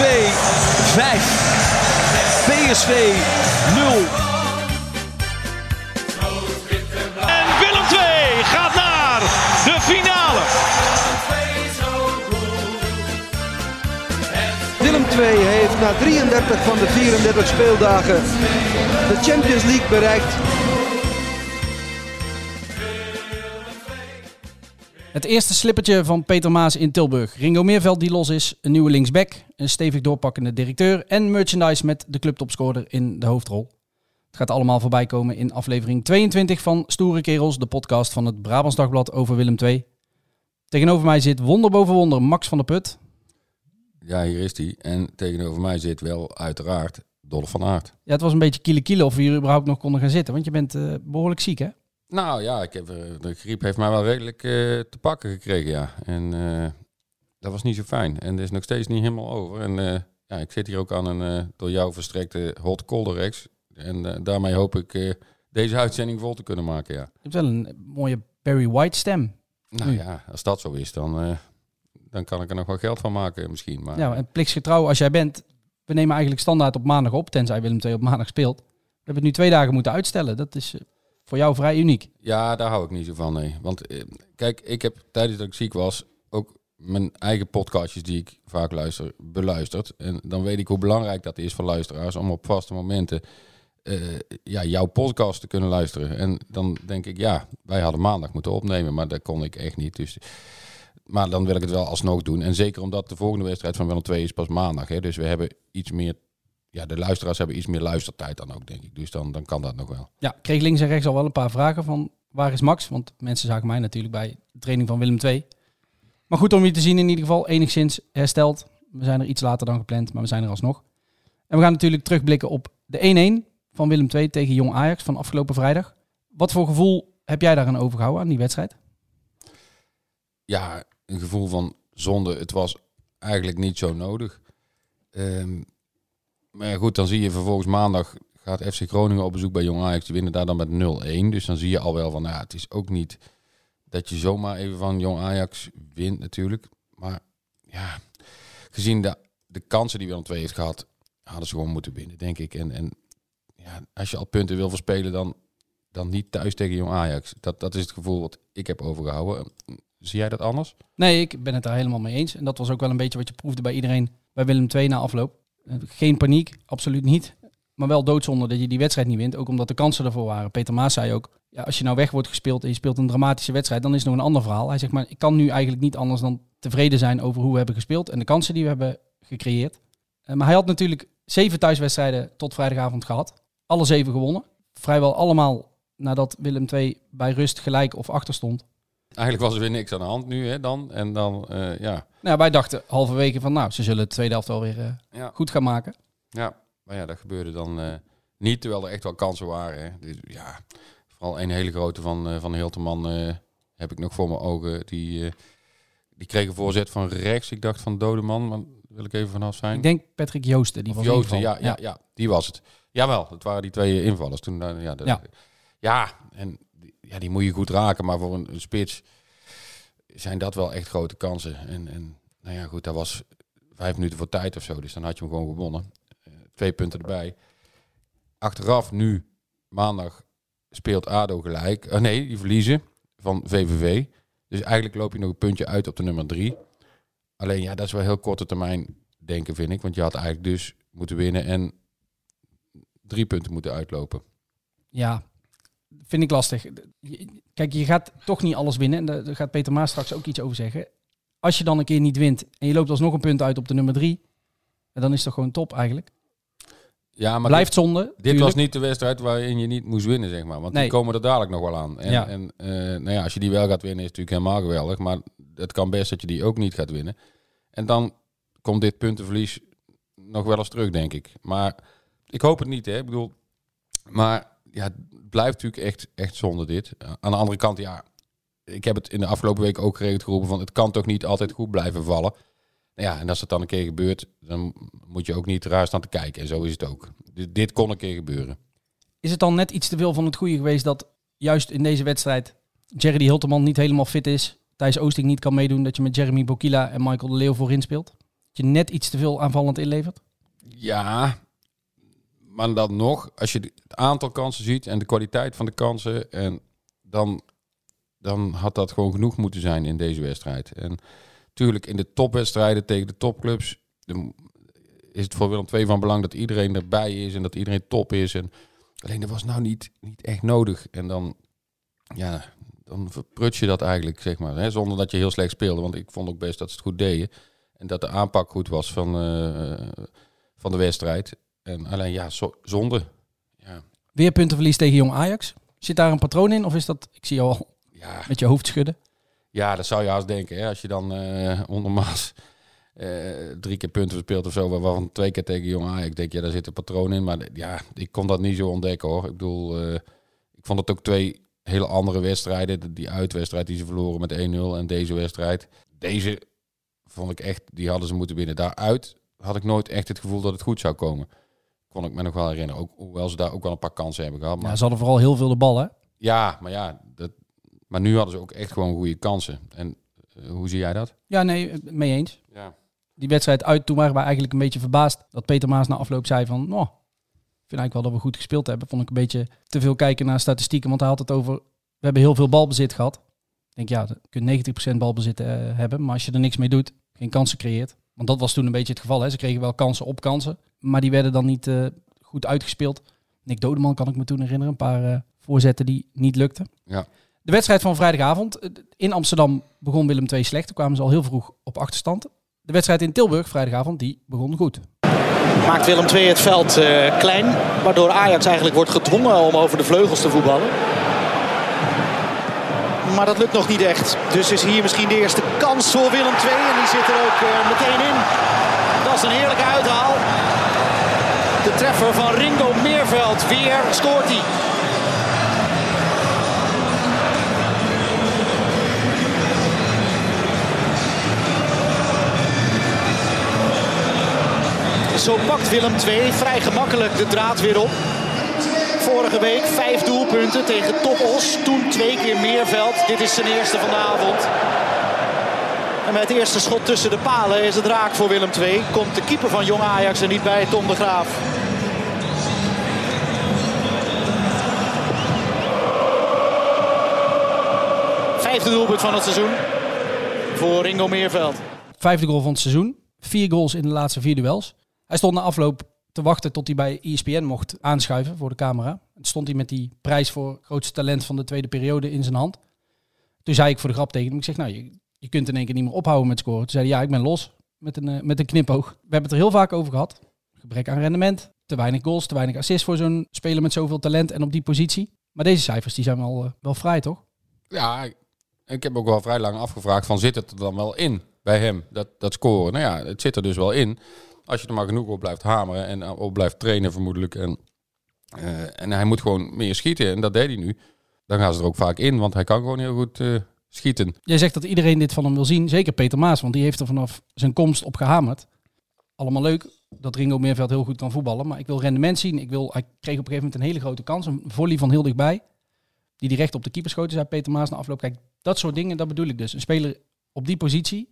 5. PSV 0. En Willem 2 gaat naar de finale. Willem II heeft na 33 van de 34 speeldagen de Champions League bereikt. Het eerste slippertje van Peter Maas in Tilburg. Ringo Meerveld die los is, een nieuwe linksback, een stevig doorpakkende directeur en merchandise met de clubtopscorer in de hoofdrol. Het gaat allemaal voorbij komen in aflevering 22 van Stoere Kerels, de podcast van het Brabants Dagblad over Willem II. Tegenover mij zit wonder boven wonder Max van der Put. Ja, hier is hij. En tegenover mij zit wel uiteraard Dolph van Aert. Ja, het was een beetje kiele kiele of we hier überhaupt nog konden gaan zitten, want je bent eh, behoorlijk ziek hè? Nou ja, ik heb, eh, de griep heeft mij wel redelijk eh, te pakken gekregen, ja. En eh, dat was niet zo fijn. En dat is nog steeds niet helemaal over. En ja, ik zit hier ook aan een door jou verstrekte hot colderex. En daarmee hoop ik deze uitzending vol te kunnen maken, ja. Je hebt wel een mooie Barry White stem. Nou Nu. ja, als dat zo is, dan, dan kan ik er nog wel geld van maken misschien. Maar Ja, en plichtsgetrouw als jij bent. We nemen eigenlijk standaard op maandag op, tenzij Willem II op maandag speelt. We hebben het nu twee dagen moeten uitstellen. Dat is voor jou vrij uniek. Ja, daar hou ik niet zo van, nee. Want eh, kijk, ik heb tijdens dat ik ziek was ook mijn eigen podcastjes die ik vaak luister, beluisterd. En dan weet ik hoe belangrijk dat is voor luisteraars om op vaste momenten eh, ja, jouw podcast te kunnen luisteren. En dan denk ik, ja, wij hadden maandag moeten opnemen, maar dat kon ik echt niet. Dus, maar dan wil ik het wel alsnog doen. En zeker omdat de volgende wedstrijd van Willem II is pas maandag. Hè, dus we hebben iets meer, ja, de luisteraars hebben iets meer luistertijd dan ook, denk ik. Dus dan, dan kan dat nog wel. Ja, ik kreeg links en rechts al wel een paar vragen van waar is Max? Want mensen zagen mij natuurlijk bij de training van Willem II. Maar goed om je te zien in ieder geval, enigszins hersteld. We zijn er iets later dan gepland, maar we zijn er alsnog. En we gaan natuurlijk terugblikken op de 1-1 van Willem II tegen Jong Ajax van afgelopen vrijdag. Wat voor gevoel heb jij daaraan overgehouden aan die wedstrijd? ja, een gevoel van zonde. Het was eigenlijk niet zo nodig. Ehm, maar goed, dan zie je vervolgens maandag gaat FC Groningen op bezoek bij Jong Ajax. Die winnen daar dan met 0-1. Dus dan zie je al wel van, nou het is ook niet dat je zomaar even van Jong Ajax wint natuurlijk. Maar ja, gezien de, de kansen die Willem II heeft gehad, hadden ze gewoon moeten winnen, denk ik. En, en ja, als je al punten wil verspelen, dan, dan niet thuis tegen Jong Ajax. Dat, dat is het gevoel wat ik heb overgehouden. Zie jij dat anders? Nee, ik ben het daar helemaal mee eens. En dat was ook wel een beetje wat je proefde bij iedereen bij Willem II na afloop. Eh, Geen paniek, absoluut niet. Maar wel doodzonde dat je die wedstrijd niet wint. Ook omdat de kansen ervoor waren. Peter Maas zei ook, ja, als je nou weg wordt gespeeld en je speelt een dramatische wedstrijd, dan is het nog een ander verhaal. Hij zegt, maar ik kan nu eigenlijk niet anders dan tevreden zijn over hoe we hebben gespeeld en de kansen die we hebben gecreëerd. Eh, Maar hij had natuurlijk zeven thuiswedstrijden tot vrijdagavond gehad. Alle zeven gewonnen. Vrijwel allemaal nadat Willem II bij rust gelijk of achter stond. Eigenlijk was er weer niks aan de hand nu, hè, dan. En dan, eh, ja. Nou, wij dachten halverwege van, nou, ze zullen de tweede helft wel weer eh, Ja. goed gaan maken. ja, maar ja, dat gebeurde dan eh, niet, terwijl er echt wel kansen waren. Hè. Dus, ja, vooral een hele grote van, van Hilterman heb ik nog voor mijn ogen. Die, die kreeg een voorzet van rechts. Ik dacht van Dodeman, maar daar wil ik even vanaf zijn. Ik denk Patrick Joosten, die Of was Joosten, ja, ja, ja, die was het. Jawel, dat waren die twee invallers. Toen, ja, de- Ja. ja, en ja, die moet je goed raken. Maar voor een, spits zijn dat wel echt grote kansen. En, en nou ja, goed, dat was vijf minuten voor tijd of zo. Dus dan had je hem gewoon gewonnen. Eh, twee punten erbij. Achteraf, nu, maandag, speelt ADO gelijk. Oh nee, die verliezen van VVV. Dus eigenlijk loop je nog een puntje uit op de nummer drie. Alleen ja, dat is wel heel korte termijn denken, vind ik. Want je had eigenlijk dus moeten winnen en drie punten moeten uitlopen. Ja, vind ik lastig. Kijk, je gaat toch niet alles winnen. En daar gaat Peter Maas straks ook iets over zeggen. Als je dan een keer niet wint en je loopt alsnog een punt uit op de nummer drie, dan is toch gewoon top eigenlijk. Ja, maar Blijft zonde. dit, dit tuurlijk. was niet de wedstrijd waarin je niet moest winnen, zeg maar. Want Nee. die komen er dadelijk nog wel aan. En, Ja. en eh, nou ja, als je die wel gaat winnen, is het natuurlijk helemaal geweldig. Maar het kan best dat je die ook niet gaat winnen. En dan komt dit puntenverlies nog wel eens terug, denk ik. Maar ik hoop het niet, hè. Ik bedoel, maar ja, het blijft natuurlijk echt, echt zonde dit. Aan de andere kant, ja, ik heb het in de afgelopen week ook geregeld geroepen van het kan toch niet altijd goed blijven vallen. Nou ja, en als het dan een keer gebeurt, dan moet je ook niet raar staan te kijken. En zo is het ook. Dit, dit kon een keer gebeuren. Is het dan net iets te veel van het goede geweest dat juist in deze wedstrijd Jerry Hilterman niet helemaal fit is, Thijs Oosting niet kan meedoen, dat je met Jeremy Bokila en Michael de Leeuw voorin speelt? Dat je net iets te veel aanvallend inlevert? Ja, maar dan nog, als je het aantal kansen ziet en de kwaliteit van de kansen, en dan, dan had dat gewoon genoeg moeten zijn in deze wedstrijd. En natuurlijk in de topwedstrijden tegen de topclubs is het voor Willem II van belang dat iedereen erbij is en dat iedereen top is. En alleen dat was nou niet, niet echt nodig. En dan, ja, dan verprut je dat eigenlijk, zeg maar. Hè, zonder dat je heel slecht speelde. Want ik vond ook best dat ze het goed deden. En dat de aanpak goed was van, eh, van de wedstrijd. En alleen ja, zo, zonde. Ja. Weer puntenverlies tegen Jong Ajax. Zit daar een patroon in? Of is dat, ik zie jou al Ja, met je hoofd schudden. ja, dat zou je haast denken. Hè? Als je dan eh, drie keer punten speelt of zo, waarvan twee keer tegen Jong Ajax, denk je, daar zit een patroon in. Maar ja, ik kon dat niet zo ontdekken hoor. Ik bedoel, eh, ik vond het ook twee hele andere wedstrijden. Die uitwedstrijd die ze verloren met 1-0 en deze wedstrijd. Deze vond ik echt, die hadden ze moeten winnen. Daaruit had ik nooit echt het gevoel dat het goed zou komen. Kon ik me nog wel herinneren. Ook, hoewel ze daar ook wel een paar kansen hebben gehad. Maar Ja, ze hadden vooral heel veel de bal, hè? ja, maar ja, dat, maar nu hadden ze ook echt gewoon goede kansen. En eh, hoe zie jij dat? Ja, nee, eh, mee eens. Ja. Die wedstrijd uit, toen waren we eigenlijk een beetje verbaasd dat Peter Maas na afloop zei van, oh, ik vind eigenlijk wel dat we goed gespeeld hebben. Vond ik een beetje te veel kijken naar statistieken, want hij had het over, we hebben heel veel balbezit gehad. Ik denk, ja, je kunt 90% balbezit eh, hebben, maar als je er niks mee doet, geen kansen creëert. Want dat was toen een beetje het geval, hè. Ze kregen wel kansen op kansen, maar die werden dan niet eh, goed uitgespeeld. Nick Dodeman kan ik me toen herinneren, een paar eh, voorzetten die niet lukten. Ja. De wedstrijd van vrijdagavond. eh, In Amsterdam begon Willem II slecht. Toen kwamen ze al heel vroeg op achterstand. De wedstrijd in Tilburg vrijdagavond, die begon goed. Maakt Willem II het veld eh, klein, waardoor Ajax eigenlijk wordt gedwongen om over de vleugels te voetballen. Maar dat lukt nog niet echt. Dus is hier misschien de eerste kans voor Willem II. En die zit er ook eh, meteen in. Dat is een heerlijke uithaal. De treffer van Ringo Meerveld. Weer scoort hij. Zo pakt Willem II vrij gemakkelijk de draad weer op. Vorige week vijf doelpunten tegen Topos. Toen twee keer Meerveld. Dit is zijn eerste van de avond. En met het eerste schot tussen de palen is het raak voor Willem II. Komt de keeper van Jong Ajax er niet bij, Tom de Graaf. Vijfde doelpunt van het seizoen voor Ringo Meerveld. Vijfde goal van het seizoen. Vier goals in de laatste vier duels. Hij stond na afloop te wachten tot hij bij ESPN mocht aanschuiven voor de camera. En stond hij met die prijs voor grootste talent van de tweede periode in zijn hand. Toen zei ik voor de grap tegen hem, ik zeg nou, je, je kunt in één keer niet meer ophouden met scoren. Toen zei hij, ja, ik ben los met een, eh, met een knipoog. We hebben het er heel vaak over gehad. Gebrek aan rendement, te weinig goals, te weinig assists voor zo'n speler met zoveel talent en op die positie. Maar deze cijfers die zijn wel, eh, wel vrij, toch? Ja, ik- heb ook wel vrij lang afgevraagd van zit het er dan wel in bij hem, dat, dat scoren? Nou ja, het zit er dus wel in. Als je er maar genoeg op blijft hameren en eh, op blijft trainen vermoedelijk. En, eh, en hij moet gewoon meer schieten en dat deed hij nu. Dan gaan ze er ook vaak in, want hij kan gewoon heel goed eh, schieten. Jij zegt dat iedereen dit van hem wil zien. Zeker Peter Maas, want die heeft er vanaf zijn komst op gehamerd. Allemaal leuk dat Ringo Meerveld heel goed kan voetballen. Maar ik wil rendement zien. Ik wil, hij kreeg op een gegeven moment een hele grote kans. Een volley van heel dichtbij. Die direct op de keeper schoten, zei Peter Maas na afloop. Kijk, dat soort dingen, dat bedoel ik dus. Een speler op die positie,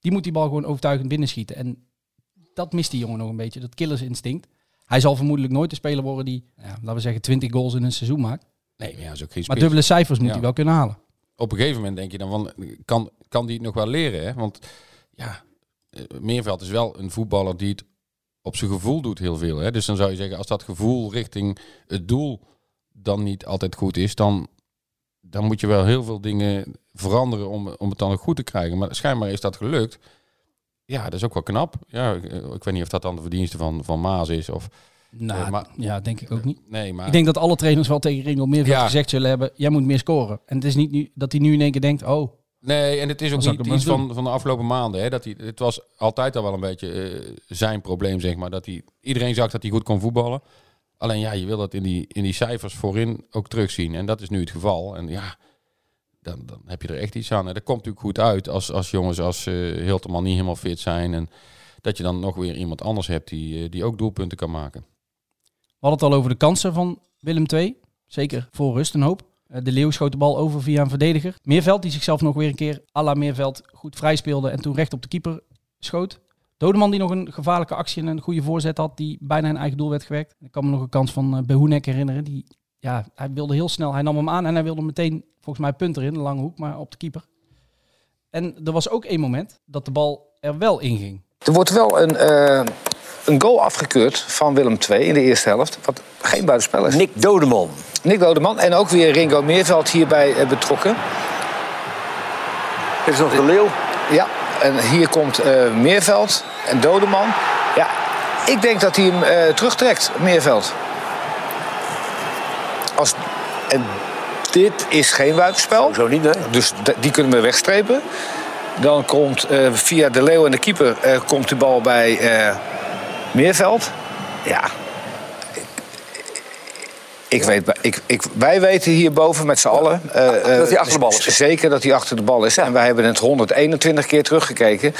die moet die bal gewoon overtuigend binnenschieten. En dat mist die jongen nog een beetje, dat killersinstinct. Hij zal vermoedelijk nooit de speler worden die, ja, laten we zeggen, 20 goals in een seizoen maakt. Nee, maar ja, is ook geen Maar dubbele cijfers moet Ja. hij wel kunnen halen. Op een gegeven moment denk je dan van, kan, kan die het nog wel leren? Hè? Want ja, eh, Meerveld is wel een voetballer die het op zijn gevoel doet heel veel. Hè? Dus dan zou je zeggen, als dat gevoel richting het doel dan niet altijd goed is, dan, dan moet je wel heel veel dingen veranderen om, om het dan ook goed te krijgen. Maar schijnbaar is dat gelukt. Ja, dat is ook wel knap. Ja, ik, ik weet niet of dat dan de verdienste van, van Maas is. Of, Nou, Eh, maar- ja, denk ik ook niet. nee, maar Ik denk dat alle trainers wel tegen Ringo Meerveld Ja. gezegd zullen hebben, jij moet meer scoren. En het is niet nu, dat hij nu in één keer denkt, oh, Nee, en het is ook niet iets van, van de afgelopen maanden. Hè, dat hij, het was altijd al wel een beetje eh, zijn probleem, zeg maar. Dat hij, iedereen zag dat hij goed kon voetballen. Alleen ja, je wil dat in die, in die cijfers voorin ook terugzien. En dat is nu het geval. En ja, dan, dan heb je er echt iets aan. En dat komt natuurlijk goed uit als, als jongens als uh, Hilterman niet helemaal fit zijn. En dat je dan nog weer iemand anders hebt die, eh, die ook doelpunten kan maken. We hadden het al over de kansen van Willem II. Zeker voor rust een hoop. Eh, De Leeuw schoot de bal over via een verdediger. Meerveld die zichzelf nog weer een keer à la Meerveld goed vrij speelde en toen recht op de keeper schoot. Dodeman die nog een gevaarlijke actie en een goede voorzet had die bijna een eigen doel werd gewerkt. Ik kan me nog een kans van uh, Behoenek herinneren. Die, ja, hij wilde heel snel, hij nam hem aan en hij wilde meteen volgens mij punt erin, een lange hoek, maar op de keeper. En er was ook één moment dat de bal er wel in ging. Er wordt wel een, uh, een goal afgekeurd van Willem II in de eerste helft. Wat geen buitenspel is. Nick Dodeman. Nick Dodeman. En ook weer Ringo Meerveld hierbij uh, betrokken. Dit is nog de Leeuw. Ja, en hier komt uh, Meerveld en Dodeman. Ja, ik denk dat hij hem terugtrekt, Meerveld. Als, en dit is geen buitenspel. Zo niet, hè? Dus die kunnen we wegstrepen. Dan komt uh, via de Leeuw en de keeper uh, komt de bal bij uh, Meerveld. Ja. Ik, weet, ik, ik, wij weten hierboven met z'n allen. dat hij achter de bal is. Zeker dat hij achter de bal is. Ja. En wij hebben het 121 keer teruggekeken.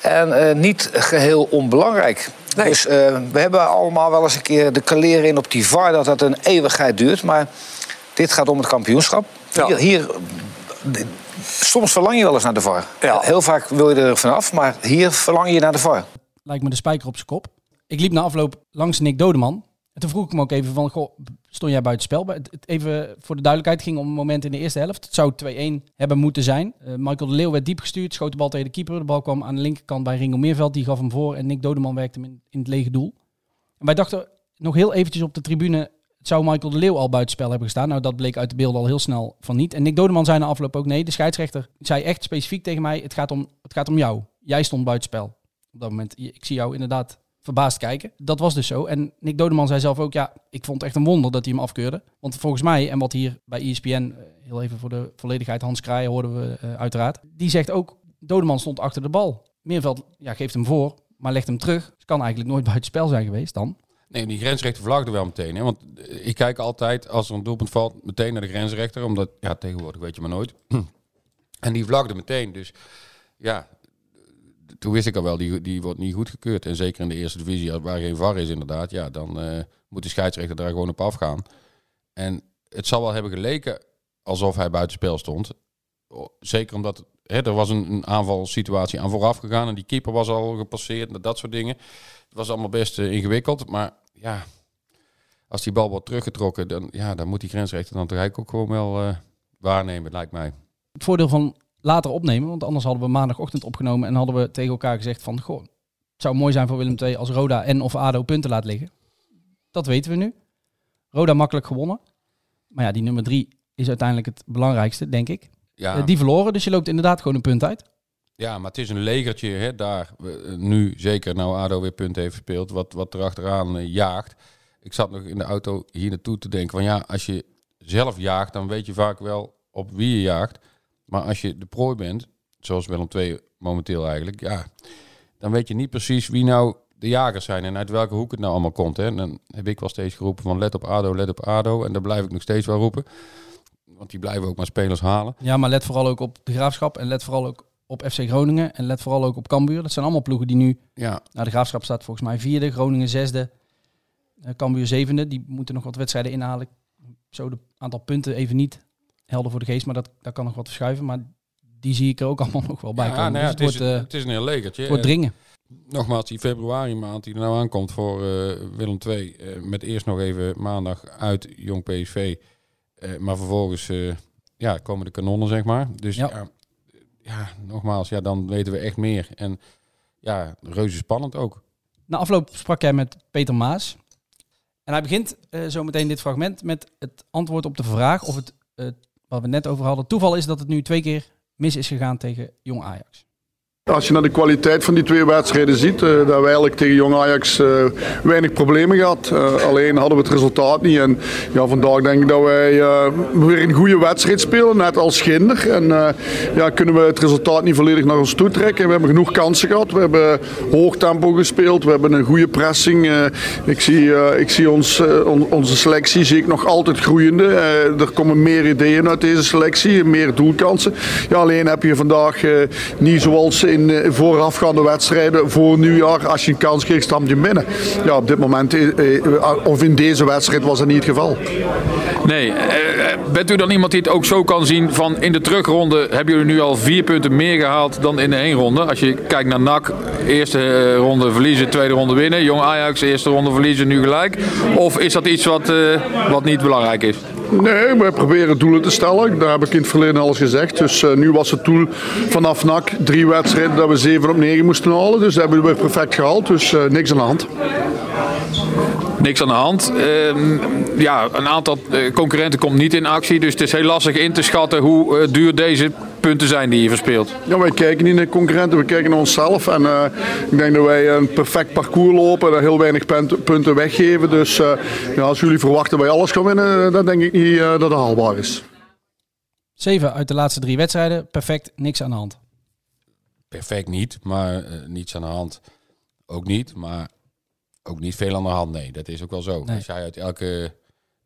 En niet geheel onbelangrijk. Nee. Dus we hebben allemaal wel eens een keer de kaleren in op die VAR dat dat een eeuwigheid duurt. Maar dit gaat om het kampioenschap. Ja. Hier, hier soms verlang je wel eens naar de VAR. Ja. Heel vaak wil je er vanaf, maar hier verlang je naar de VAR. Lijkt me de spijker op zijn kop. Ik liep na afloop langs Nick Dodeman. En toen vroeg ik hem ook even van, goh, stond jij buiten spel? Even voor de duidelijkheid, ging om een moment in de eerste helft. Het zou 2-1 hebben moeten zijn. Uh, Michael de Leeuw werd diep gestuurd, schoot de bal tegen de keeper. De bal kwam aan de linkerkant bij Ringo Meerveld, die gaf hem voor. En Nick Dodeman werkte hem in, het lege doel. En wij dachten nog heel eventjes op de tribune, zou Michael de Leeuw al buitenspel hebben gestaan. Nou, dat bleek uit de beelden al heel snel van niet. En Nick Dodeman zei na afloop ook nee. De scheidsrechter zei echt specifiek tegen mij, het gaat om, het gaat om jou. Jij stond buitenspel op dat moment. Ik zie jou inderdaad verbaasd kijken. Dat was dus zo. En Nick Dodeman zei zelf ook, ja, ik vond het echt een wonder dat hij hem afkeurde. Want volgens mij, en wat hier bij ESPN, heel even voor de volledigheid, Hans Kraaien hoorden we uh, uiteraard. Die zegt ook, Dodeman stond achter de bal. Meerveld ja, geeft hem voor, maar legt hem terug. Dus kan eigenlijk nooit buitenspel zijn geweest dan. Nee, die grensrechter vlagde wel meteen. Hè? Want ik kijk altijd, als er een doelpunt valt, meteen naar de grensrechter. Omdat, ja, tegenwoordig weet je maar nooit. en die vlagde meteen. Dus ja, toen wist ik al wel, die, die wordt niet goedgekeurd. En zeker in de eerste divisie, waar geen VAR is inderdaad, ja, dan uh, moet de scheidsrechter daar gewoon op afgaan. En het zal wel hebben geleken alsof hij buitenspel stond. Zeker omdat hè, er was een, aanvalsituatie aan vooraf gegaan en die keeper was al gepasseerd en dat soort dingen. Het was allemaal best uh, ingewikkeld, maar ja, als die bal wordt teruggetrokken, dan, ja, dan moet die grensrechter dan toch eigenlijk ook gewoon wel uh, waarnemen, lijkt mij. Het voordeel van later opnemen, want anders hadden we maandagochtend opgenomen en hadden we tegen elkaar gezegd van, goh, het zou mooi zijn voor Willem II als Roda en of ADO punten laat liggen. Dat weten we nu. Roda makkelijk gewonnen. Maar ja, die nummer drie is uiteindelijk het belangrijkste, denk ik. Ja. Uh, die verloren, dus je loopt inderdaad gewoon een punt uit. Ja, maar het is een legertje hè, daar. Nu zeker, nou ADO weer punten heeft gespeeld, wat, wat erachteraan uh, jaagt. Ik zat nog in de auto hier naartoe te denken van ja, als je zelf jaagt, dan weet je vaak wel op wie je jaagt. Maar als je de prooi bent, zoals Willem II momenteel eigenlijk, ja, dan weet je niet precies wie nou de jagers zijn en uit welke hoek het nou allemaal komt. Hè. En dan heb ik wel steeds geroepen van let op ADO, let op ADO. En daar blijf ik nog steeds wel roepen. Want die blijven ook maar spelers halen. Ja, maar let vooral ook op de graafschap en let vooral ook op FC Groningen en let vooral ook op Cambuur. Dat zijn allemaal ploegen die nu... Ja. Nou, de Graafschap staat volgens mij vierde, Groningen zesde, uh, Cambuur zevende. Die moeten nog wat wedstrijden inhalen. Zo de aantal punten even niet helder voor de geest, maar dat, dat kan nog wat verschuiven. Maar die zie ik er ook allemaal nog wel bij komen. Nou ja, dus het, wordt, is, uh, het is een heel legertje. Het wordt dringen. Nogmaals, die februari maand die er nou aankomt voor uh, Willem II. met eerst nog even maandag uit Jong PSV. maar vervolgens ja, komen de kanonnen, zeg maar. Dus ja. ja ja, nogmaals, ja, dan weten we echt meer. En ja, reuze spannend ook. Na afloop sprak jij met Peter Maas. En hij begint uh, zo meteen dit fragment met het antwoord op de vraag of het, wat we net over hadden, toeval is dat het nu twee keer mis is gegaan tegen Jong Ajax. Als je naar de kwaliteit van die twee wedstrijden ziet, uh, dat we eigenlijk tegen Jong Ajax uh, weinig problemen gehad. Uh, alleen hadden we het resultaat niet. En ja, vandaag denk ik dat wij weer een goede wedstrijd spelen, net als Ginder. En ja, kunnen we het resultaat niet volledig naar ons toe trekken. We hebben genoeg kansen gehad. We hebben hoog tempo gespeeld. We hebben een goede pressing. ik zie, ik zie ons, on, onze selectie zie ik nog altijd groeiende. er komen meer ideeën uit deze selectie, meer doelkansen. Ja, alleen heb je vandaag niet zoals in uh, voorafgaande wedstrijden voor nieuwjaar, als je een kans kreeg, stam je binnen. Ja, op dit moment, uh, of in deze wedstrijd, was dat niet het geval. Nee, bent u dan iemand die het ook zo kan zien van in de terugronde hebben jullie nu al vier punten meer gehaald dan in de één ronde? Als je kijkt naar NAC, eerste ronde verliezen, tweede ronde winnen. Jong Ajax, eerste ronde verliezen, nu gelijk. Of is dat iets wat, wat niet belangrijk is? Nee, we proberen doelen te stellen. Daar heb ik in het verleden al gezegd. Dus uh, nu was het doel vanaf NAC drie wedstrijden dat we 7 op 9 moesten halen. Dus dat hebben we perfect gehaald. Dus uh, niks aan de hand. Niks aan de hand. Uh, ja, een aantal eh, concurrenten komt niet in actie. Dus het is heel lastig in te schatten hoe duur deze punten zijn die je verspeelt. Ja, wij kijken niet naar concurrenten, we kijken naar onszelf. En uh, ik denk dat wij een perfect parcours lopen, dat heel weinig punten weggeven. Dus ja, als jullie verwachten dat wij alles gaan winnen, dan denk ik niet dat het haalbaar is. Zeven uit de laatste drie wedstrijden, perfect, niks aan de hand. Perfect niet, maar niets aan de hand ook niet. Maar ook niet veel aan de hand. Nee, dat is ook wel zo. Als jij uit elke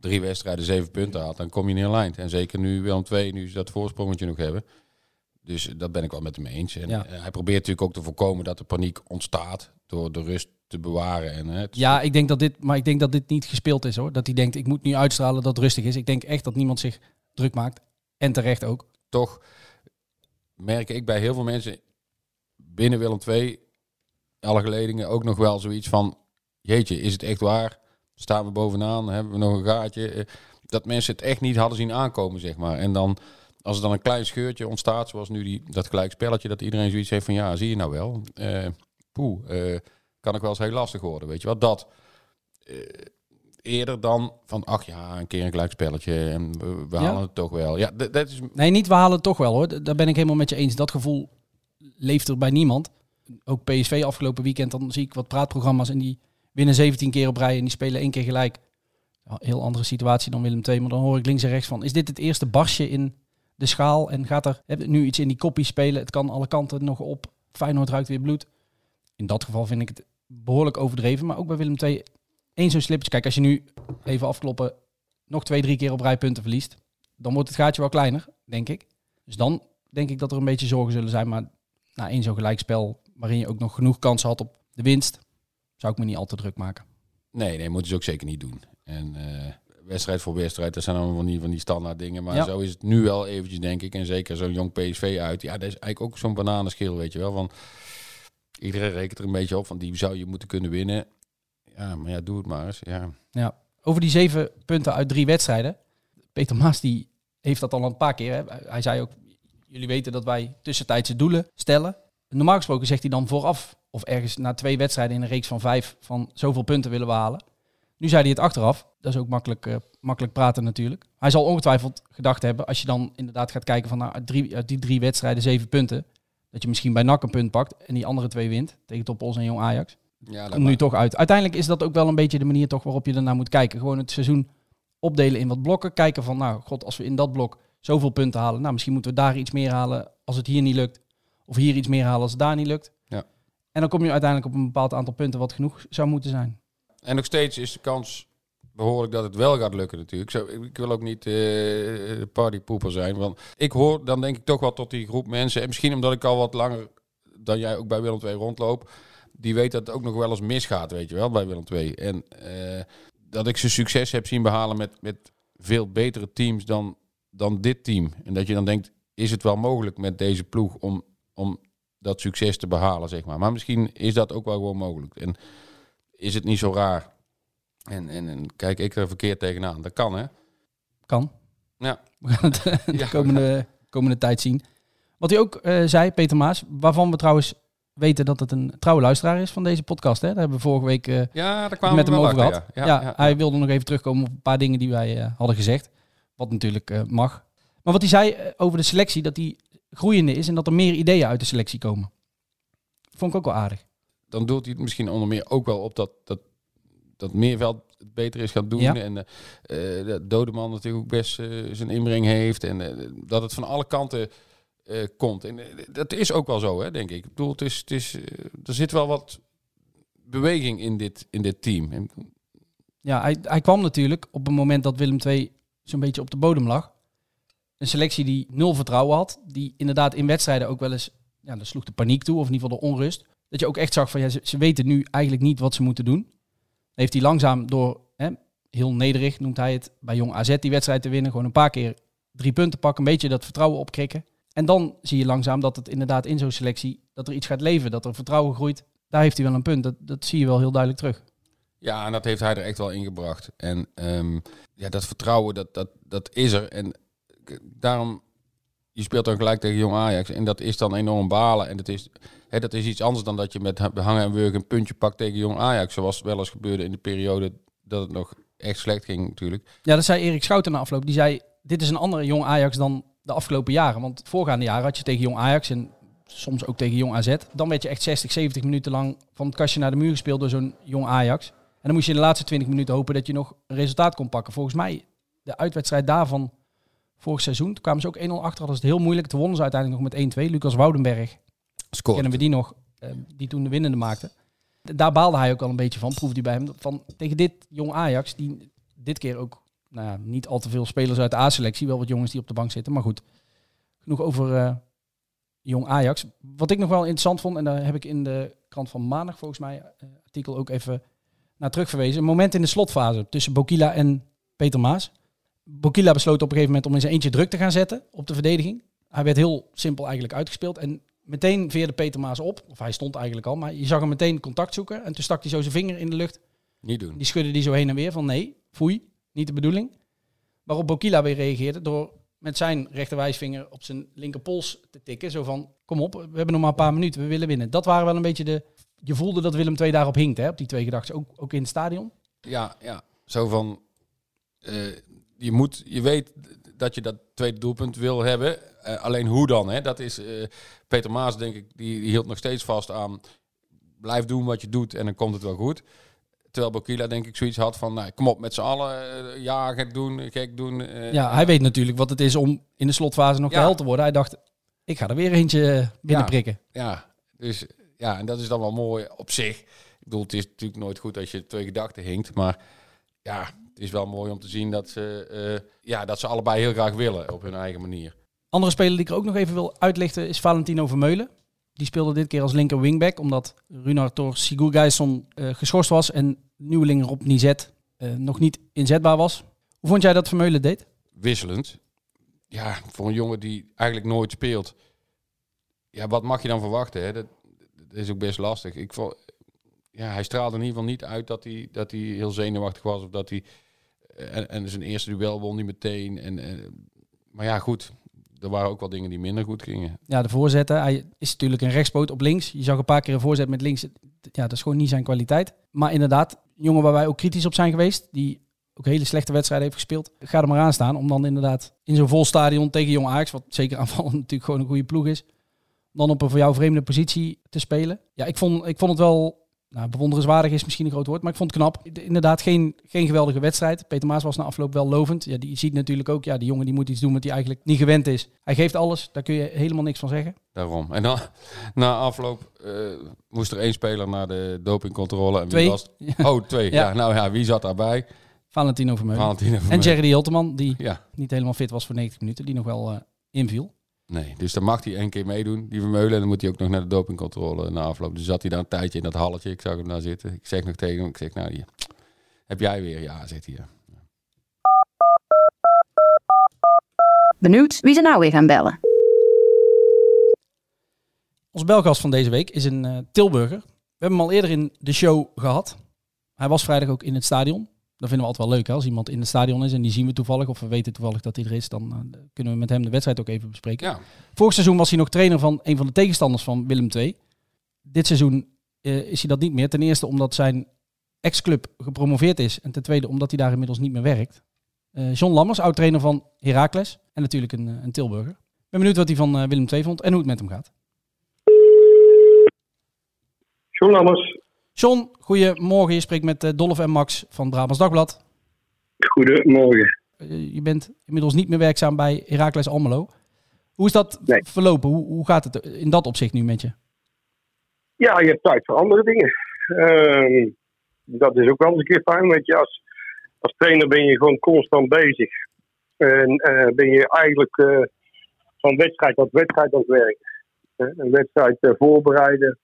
drie wedstrijden zeven punten haalt, dan kom je niet in lijn. En zeker nu wel twee, nu ze dat voorsprongetje nog hebben. Dus dat ben ik wel met hem eens. En ja. hij probeert natuurlijk ook te voorkomen dat de paniek ontstaat door de rust te bewaren. En, hè, ja, ik denk dat dit, maar ik denk dat dit niet gespeeld is hoor. Dat hij denkt, ik moet nu uitstralen dat het rustig is. Ik denk echt dat niemand zich druk maakt. En terecht ook. Toch merk ik bij heel veel mensen binnen Willem II, alle geledingen, ook nog wel zoiets van jeetje, is het echt waar? Staan we bovenaan? Hebben we nog een gaatje? Eh, dat mensen het echt niet hadden zien aankomen, zeg maar. En dan, als er dan een klein scheurtje ontstaat, zoals nu die, dat gelijk spelletje, dat iedereen zoiets heeft van, ja, zie je nou wel? Uh, poeh, uh, kan ik wel eens heel lastig worden, weet je wat? Dat eerder dan van, ach ja, een keer een gelijk spelletje en we, halen het toch wel. Ja, dat is... Nee, niet we halen het toch wel hoor. Daar ben ik helemaal met je eens. Dat gevoel leeft er bij niemand. Ook PSV afgelopen weekend, dan zie ik wat praatprogramma's en die winnen 17 keer op rij en die spelen één keer gelijk. Heel andere situatie dan Willem II, maar dan hoor ik links en rechts van, is dit het eerste barsje in de schaal en gaat er nu iets in die koppie spelen? Het kan alle kanten nog op. Feyenoord ruikt weer bloed. In dat geval vind ik het behoorlijk overdreven, maar ook bij Willem II één zo'n slipje. Kijk, als je nu even afkloppen, nog twee, drie keer op rij punten verliest, dan wordt het gaatje wel kleiner, denk ik. Dus dan denk ik dat er een beetje zorgen zullen zijn, maar na één zo'n gelijkspel waarin je ook nog genoeg kans had op de winst, zou ik me niet al te druk maken. Nee, nee, moeten ze ook zeker niet doen. En uh, wedstrijd voor wedstrijd, dat zijn allemaal van die, van die standaard dingen. Maar zo is het nu wel eventjes, denk ik. En zeker zo'n jong PSV uit. Ja, dat is eigenlijk ook zo'n bananenschil, weet je wel. Van, iedereen rekent er een beetje op van die zou je moeten kunnen winnen. Ja, maar ja, doe het maar eens. Ja. ja. Over die zeven punten uit drie wedstrijden. Peter Maas die heeft dat al een paar keer. Hè. Hij zei ook, jullie weten dat wij tussentijdse doelen stellen. Normaal gesproken zegt hij dan vooraf of ergens na twee wedstrijden in een reeks van vijf van zoveel punten willen we halen. Nu zei hij het achteraf. Dat is ook makkelijk, uh, makkelijk praten natuurlijk. Hij zal ongetwijfeld gedacht hebben, als je dan inderdaad gaat kijken van nou, drie, die drie wedstrijden zeven punten, dat je misschien bij NAC een punt pakt en die andere twee wint tegen Topos en Jong Ajax. Ja, Komt nu toch uit. Uiteindelijk is dat ook wel een beetje de manier toch waarop je ernaar moet kijken. Gewoon het seizoen opdelen in wat blokken. Kijken van, nou god, als we in dat blok zoveel punten halen, nou misschien moeten we daar iets meer halen als het hier niet lukt. Of hier iets meer halen als het daar niet lukt. En dan kom je uiteindelijk op een bepaald aantal punten wat genoeg zou moeten zijn. En nog steeds is de kans behoorlijk dat het wel gaat lukken natuurlijk. Zo, ik wil ook niet uh, partypoeper zijn. Want ik hoor dan denk ik toch wel tot die groep mensen. En misschien omdat ik al wat langer dan jij ook bij Willem II rondloop. Die weet dat het ook nog wel eens misgaat, weet je wel, bij Willem II. En uh, dat ik ze succes heb zien behalen met, met veel betere teams dan, dan dit team. En dat je dan denkt, is het wel mogelijk met deze ploeg om, om dat succes te behalen, zeg maar. Maar misschien is dat ook wel gewoon mogelijk. En is het niet zo raar. En, en, en kijk ik er verkeerd tegenaan. Dat kan, hè? Kan. Ja. We gaan het eh, de komende, komende tijd zien. Wat hij ook uh, zei, Peter Maas, waarvan we trouwens weten dat het een trouwe luisteraar is van deze podcast. Hè? Daar hebben we vorige week uh, ja, daar kwamen met hem over gehad. Ja. Ja, ja, ja, hij wilde nog even terugkomen op een paar dingen die wij hadden gezegd. Wat natuurlijk mag. Maar wat hij zei over de selectie, dat hij groeiende is en dat er meer ideeën uit de selectie komen. Vond ik ook wel aardig. Dan doelt hij het misschien onder meer ook wel op dat, dat, dat Meerveld het beter is gaan doen. Ja. En eh, eh, dat Dodeman natuurlijk ook best eh, zijn inbreng heeft. En dat het van alle kanten komt. En dat is ook wel zo, hè, denk ik. Ik bedoel, het is, het is, er zit wel wat beweging in dit, in dit team. En, Ja, hij, hij kwam natuurlijk op het moment dat Willem II zo'n beetje op de bodem lag. Een selectie die nul vertrouwen had. Die inderdaad in wedstrijden ook wel eens... Ja, daar sloeg de paniek toe, of in ieder geval de onrust. Dat je ook echt zag van, ja, ze, weten nu eigenlijk niet wat ze moeten doen. Heeft hij langzaam door, hè, heel nederig noemt hij het, bij Jong AZ die wedstrijd te winnen. Gewoon een paar keer drie punten pakken, een beetje dat vertrouwen opkrikken. En dan zie je langzaam dat het inderdaad in zo'n selectie, dat er iets gaat leven, dat er vertrouwen groeit. Daar heeft hij wel een punt, dat, dat zie je wel heel duidelijk terug. Ja, en dat heeft hij er echt wel ingebracht. En ehm, ja, dat vertrouwen, dat, dat, dat is er. En daarom, je speelt dan gelijk tegen Jong Ajax. En dat is dan enorm balen. En dat is, hè, dat is iets anders dan dat je met ha- hangen en wurgen een puntje pakt tegen Jong Ajax. Zoals wel eens gebeurde in de periode dat het nog echt slecht ging natuurlijk. Ja, dat zei Erik Schouten na afloop. Die zei, dit is een andere Jong Ajax dan de afgelopen jaren. Want voorgaande jaren had je tegen Jong Ajax en soms ook tegen Jong AZ. Dan werd je echt 60, 70 minuten lang van het kastje naar de muur gespeeld door zo'n Jong Ajax. En dan moest je in de laatste 20 minuten hopen dat je nog een resultaat kon pakken. Volgens mij, de uitwedstrijd daarvan vorig seizoen, toen kwamen ze ook 1-0 achter. Hadden ze het heel moeilijk. Toen wonnen ze uiteindelijk nog met 1-2. Lucas Woudenberg, Scoort. kennen we die nog, eh, die toen de winnende maakte. Daar baalde hij ook al een beetje van, proefde hij bij hem. Van, tegen dit Jong Ajax, die dit keer ook nou ja, niet al te veel spelers uit de A-selectie. Wel wat jongens die op de bank zitten. Maar goed, genoeg over eh, Jong Ajax. Wat ik nog wel interessant vond, en daar heb ik in de krant van maandag volgens mij eh, artikel ook even naar terugverwezen. Een moment in de slotfase tussen Bokila en Peter Maas. Bokila besloot op een gegeven moment om in zijn eentje druk te gaan zetten op de verdediging. Hij werd heel simpel eigenlijk uitgespeeld. En meteen veerde Peter Maas op. Of hij stond eigenlijk al, maar je zag hem meteen contact zoeken. En toen stak hij zo zijn vinger in de lucht. Niet doen. Die schudde die zo heen en weer van nee, foei, niet de bedoeling. Waarop Bokila weer reageerde door met zijn rechterwijsvinger op zijn linkerpols te tikken. Zo van, kom op, we hebben nog maar een paar minuten, we willen winnen. Dat waren wel een beetje de... Je voelde dat Willem II daarop hinkte, hè, op die twee gedachten. Ook, ook in het stadion. Ja, ja. Zo van, eh, je, moet, je weet dat je dat tweede doelpunt wil hebben. Eh, alleen hoe dan? Hè? Dat is, eh, Peter Maas denk ik, die, die hield nog steeds vast aan, blijf doen wat je doet en dan komt het wel goed. Terwijl Bokila denk ik zoiets had van, nou, kom op met z'n allen, ja, gek doen, gek doen. Ja, hij weet natuurlijk wat het is om in de slotfase nog Ja. te worden. Hij dacht, ik ga er weer eentje binnen prikken. Ja, dus ja, en dat is dan wel mooi op zich. Ik bedoel, het is natuurlijk nooit goed als je twee gedachten hinkt, maar ja, het is wel mooi om te zien dat ze, eh, ja, dat ze allebei heel graag willen op hun eigen manier. Andere speler die ik er ook nog even wil uitlichten is Valentino Vermeulen. Die speelde dit keer als linker wingback, omdat Runar door Sigurgeirsson eh geschorst was en nieuweling Rob Nizet eh, nog niet inzetbaar was. Hoe vond jij dat Vermeulen deed? Wisselend. Ja, voor een jongen die eigenlijk nooit speelt. Ja, wat mag je dan verwachten? Hè? Dat, dat is ook best lastig. Ik vond, ja, hij straalde in ieder geval niet uit dat hij, dat hij heel zenuwachtig was. Of dat hij, en, en zijn eerste duel won niet meteen. En, eh, maar ja, goed. Er waren ook wel dingen die minder goed gingen. Ja, de voorzetten. Hij is natuurlijk een rechtspoot op links. Je zag een paar keer een voorzet met links. Ja, dat is gewoon niet zijn kwaliteit. Maar inderdaad, jongen waar wij ook kritisch op zijn geweest. Die ook hele slechte wedstrijden heeft gespeeld. Ga er maar aan staan om dan inderdaad in zo'n vol stadion tegen Jong Ajax, wat zeker aanvallend natuurlijk gewoon een goede ploeg is, dan op een voor jou vreemde positie te spelen. Ja, ik vond, ik vond het wel, nou, bewonderenswaardig is misschien een groot woord, maar ik vond het knap. Inderdaad geen, geen geweldige wedstrijd. Peter Maas was na afloop wel lovend. Ja, die ziet natuurlijk ook, ja, die jongen die moet iets doen wat hij eigenlijk niet gewend is. Hij geeft alles, daar kun je helemaal niks van zeggen. Daarom. En dan, na afloop eh, moest er één speler naar de dopingcontrole. En wie Twee. was het? Oh, twee. ja. Ja. nou ja, wie zat daarbij? Valentino Vermeulen. Valentino En. Jerry Hilteman, die Ja. niet helemaal fit was voor 90 minuten, die nog wel eh, inviel. Nee, dus dan mag hij één keer meedoen, die Vermeulen. En dan moet hij ook nog naar de dopingcontrole na afloop. Dus zat hij daar een tijdje in dat halletje. Ik zag hem daar zitten. Ik zeg nog tegen hem, ik zeg, nou, hier, heb jij weer? Ja, zit hij. ja. Benieuwd wie ze nou weer gaan bellen. Ons belgast van deze week is een eh, Tilburger. We hebben hem al eerder in de show gehad. Hij was vrijdag ook in het stadion. Dat vinden we altijd wel leuk hè? als iemand in het stadion is en die zien we toevallig of we weten toevallig dat hij er is. Dan eh, kunnen we met hem de wedstrijd ook even bespreken. Ja. Vorig seizoen was hij nog trainer van een van de tegenstanders van Willem II. Dit seizoen eh, is hij dat niet meer. Ten eerste omdat zijn ex-club gepromoveerd is. En ten tweede omdat hij daar inmiddels niet meer werkt. Eh, John Lammers, oud-trainer van Heracles. En natuurlijk een, een Tilburger. Ik ben benieuwd wat hij van eh, Willem II vond en hoe het met hem gaat. John Lammers. John, goedemorgen. Je spreekt met uh, Dolph en Max van Brabants Dagblad. Goedemorgen. Uh, je bent inmiddels niet meer werkzaam bij Heracles Almelo. Hoe is dat verlopen? Hoe, hoe gaat het in dat opzicht nu met je? Ja, je hebt tijd voor andere dingen. Uh, dat is ook wel eens een keer fijn. Want je als, als trainer ben je gewoon constant bezig. En uh, ben je eigenlijk uh, van wedstrijd tot wedstrijd aan het werken. een wedstrijd voorbereiden.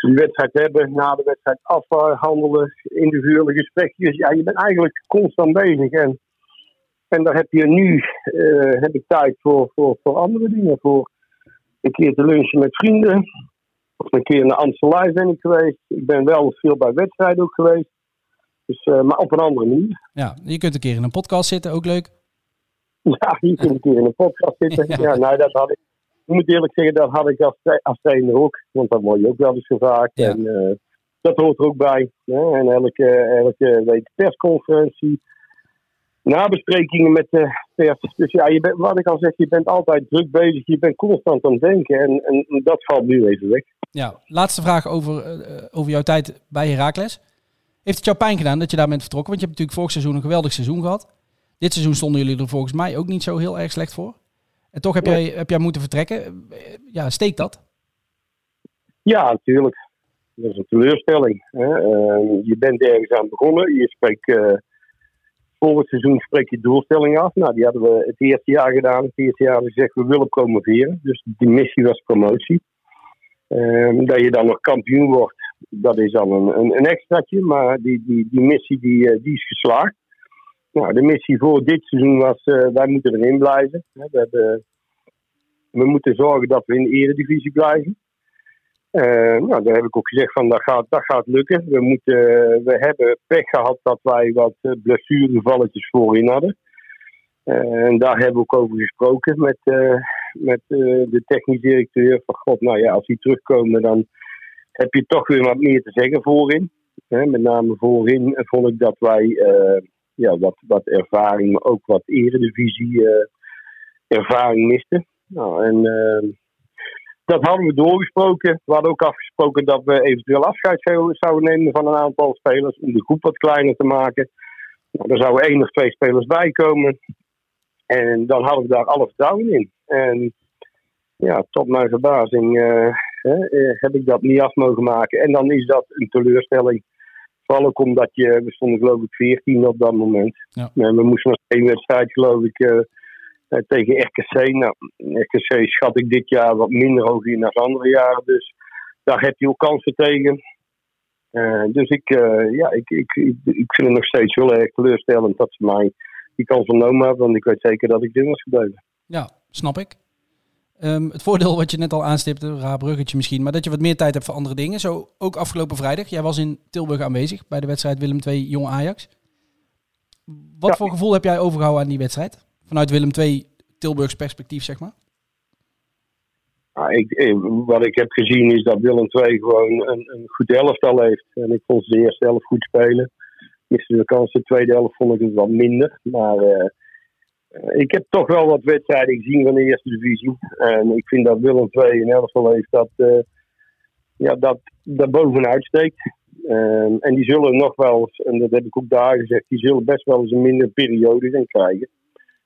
Die wedstrijd hebben, na de wedstrijd afhandelen, individuele gesprekjes. Ja, je bent eigenlijk constant bezig. En, en daar heb je nu uh, heb ik tijd voor, voor, voor andere dingen. Voor een keer te lunchen met vrienden. Of een keer naar Amstelij ben ik geweest. Ik ben wel veel bij wedstrijden ook geweest. Dus, uh, maar op een andere manier. Ja, je kunt een keer in een podcast zitten, ook leuk. Ja, je kunt een keer in een podcast zitten. ja, ja nou, dat had ik ik moet eerlijk zeggen, dat had ik als, als trainer ook. Want dat word je ook wel eens gevraagd. En uh, dat hoort er ook bij. Hè? En elke, elke week persconferentie. Nabesprekingen met de pers. Dus ja, je bent, wat ik al zeg, je bent altijd druk bezig. Je bent constant aan het denken. En, en dat valt nu even weg. Ja, laatste vraag over, uh, over jouw tijd bij Heracles. Heeft het jou pijn gedaan dat je daar bent vertrokken? Want je hebt natuurlijk vorig seizoen een geweldig seizoen gehad. Dit seizoen stonden jullie er volgens mij ook niet zo heel erg slecht voor. En toch heb, jij, heb jij moeten vertrekken. Ja, steekt dat? Ja, natuurlijk. Dat is een teleurstelling. Hè. Uh, je bent ergens aan begonnen. Je spreekt, uh, volgend seizoen spreek je doelstelling af. Nou, die hadden we het eerste jaar gedaan. Het eerste jaar hadden we gezegd, we willen promoveren. Dus die missie was promotie. Uh, dat je dan nog kampioen wordt, dat is dan een, een, een extraatje. Maar die, die, die missie die, eh, die is geslaagd. Nou, de missie voor dit seizoen was, uh, wij moeten erin blijven. We, hebben, we moeten zorgen dat we in de eredivisie blijven. Uh, nou, daar heb ik ook gezegd van dat gaat, gaat lukken. We, moeten, we hebben pech gehad dat wij wat eh, blessurevalletjes voorin hadden. en daar hebben we ook over gesproken met, met de technisch directeur. Van god, nou ja, als die terugkomen dan heb je toch weer wat meer te zeggen voorin. met name voorin vond ik dat wij ja, wat, wat ervaring, maar ook wat eredivisie uh, ervaring miste. Nou, en uh, dat hadden we doorgesproken. We hadden ook afgesproken dat we eventueel afscheid zouden nemen van een aantal spelers om de groep wat kleiner te maken. Nou, er zouden één of twee spelers bij komen. En dan hadden we daar alle vertrouwen in. En ja, tot mijn verbazing uh, heb ik dat niet af mogen maken. En dan is dat een teleurstelling. Vooral ook omdat je, we stonden geloof ik 14 op dat moment. Ja. En we moesten nog één wedstrijd geloof ik uh, tegen RKC. Nou, RKC schat ik dit jaar wat minder hoog in dan andere jaren. Dus daar heb je ook kansen tegen. Uh, dus ik, uh, ja, ik, ik, ik, ik, vind het nog steeds heel erg teleurstellend dat ze mij die kans genomen hebben. Want ik weet zeker dat ik dit was gebleven. Ja, snap ik. Um, het voordeel wat je net al aanstipte, raar bruggetje misschien, maar dat je wat meer tijd hebt voor andere dingen. Zo ook afgelopen vrijdag. Jij was in Tilburg aanwezig bij de wedstrijd Willem II Jong Ajax. Wat ja. voor gevoel heb jij overgehouden aan die wedstrijd? Vanuit Willem II Tilburgs perspectief, zeg maar. Nou, ik, eh, wat ik heb gezien is dat Willem II gewoon een, een goed elftal heeft. En ik vond ze de eerste helft goed spelen. Miste de kans, de tweede helft vond ik het wat minder. Maar uh, eh, ik heb toch wel wat wedstrijden gezien van de eerste divisie. En ik vind dat Willem II in elftal heeft dat, uh, ja, dat, dat bovenuit steekt. Uh, en die zullen nog wel eens, en dat heb ik ook daar gezegd, die zullen best wel eens een minder periode gaan krijgen.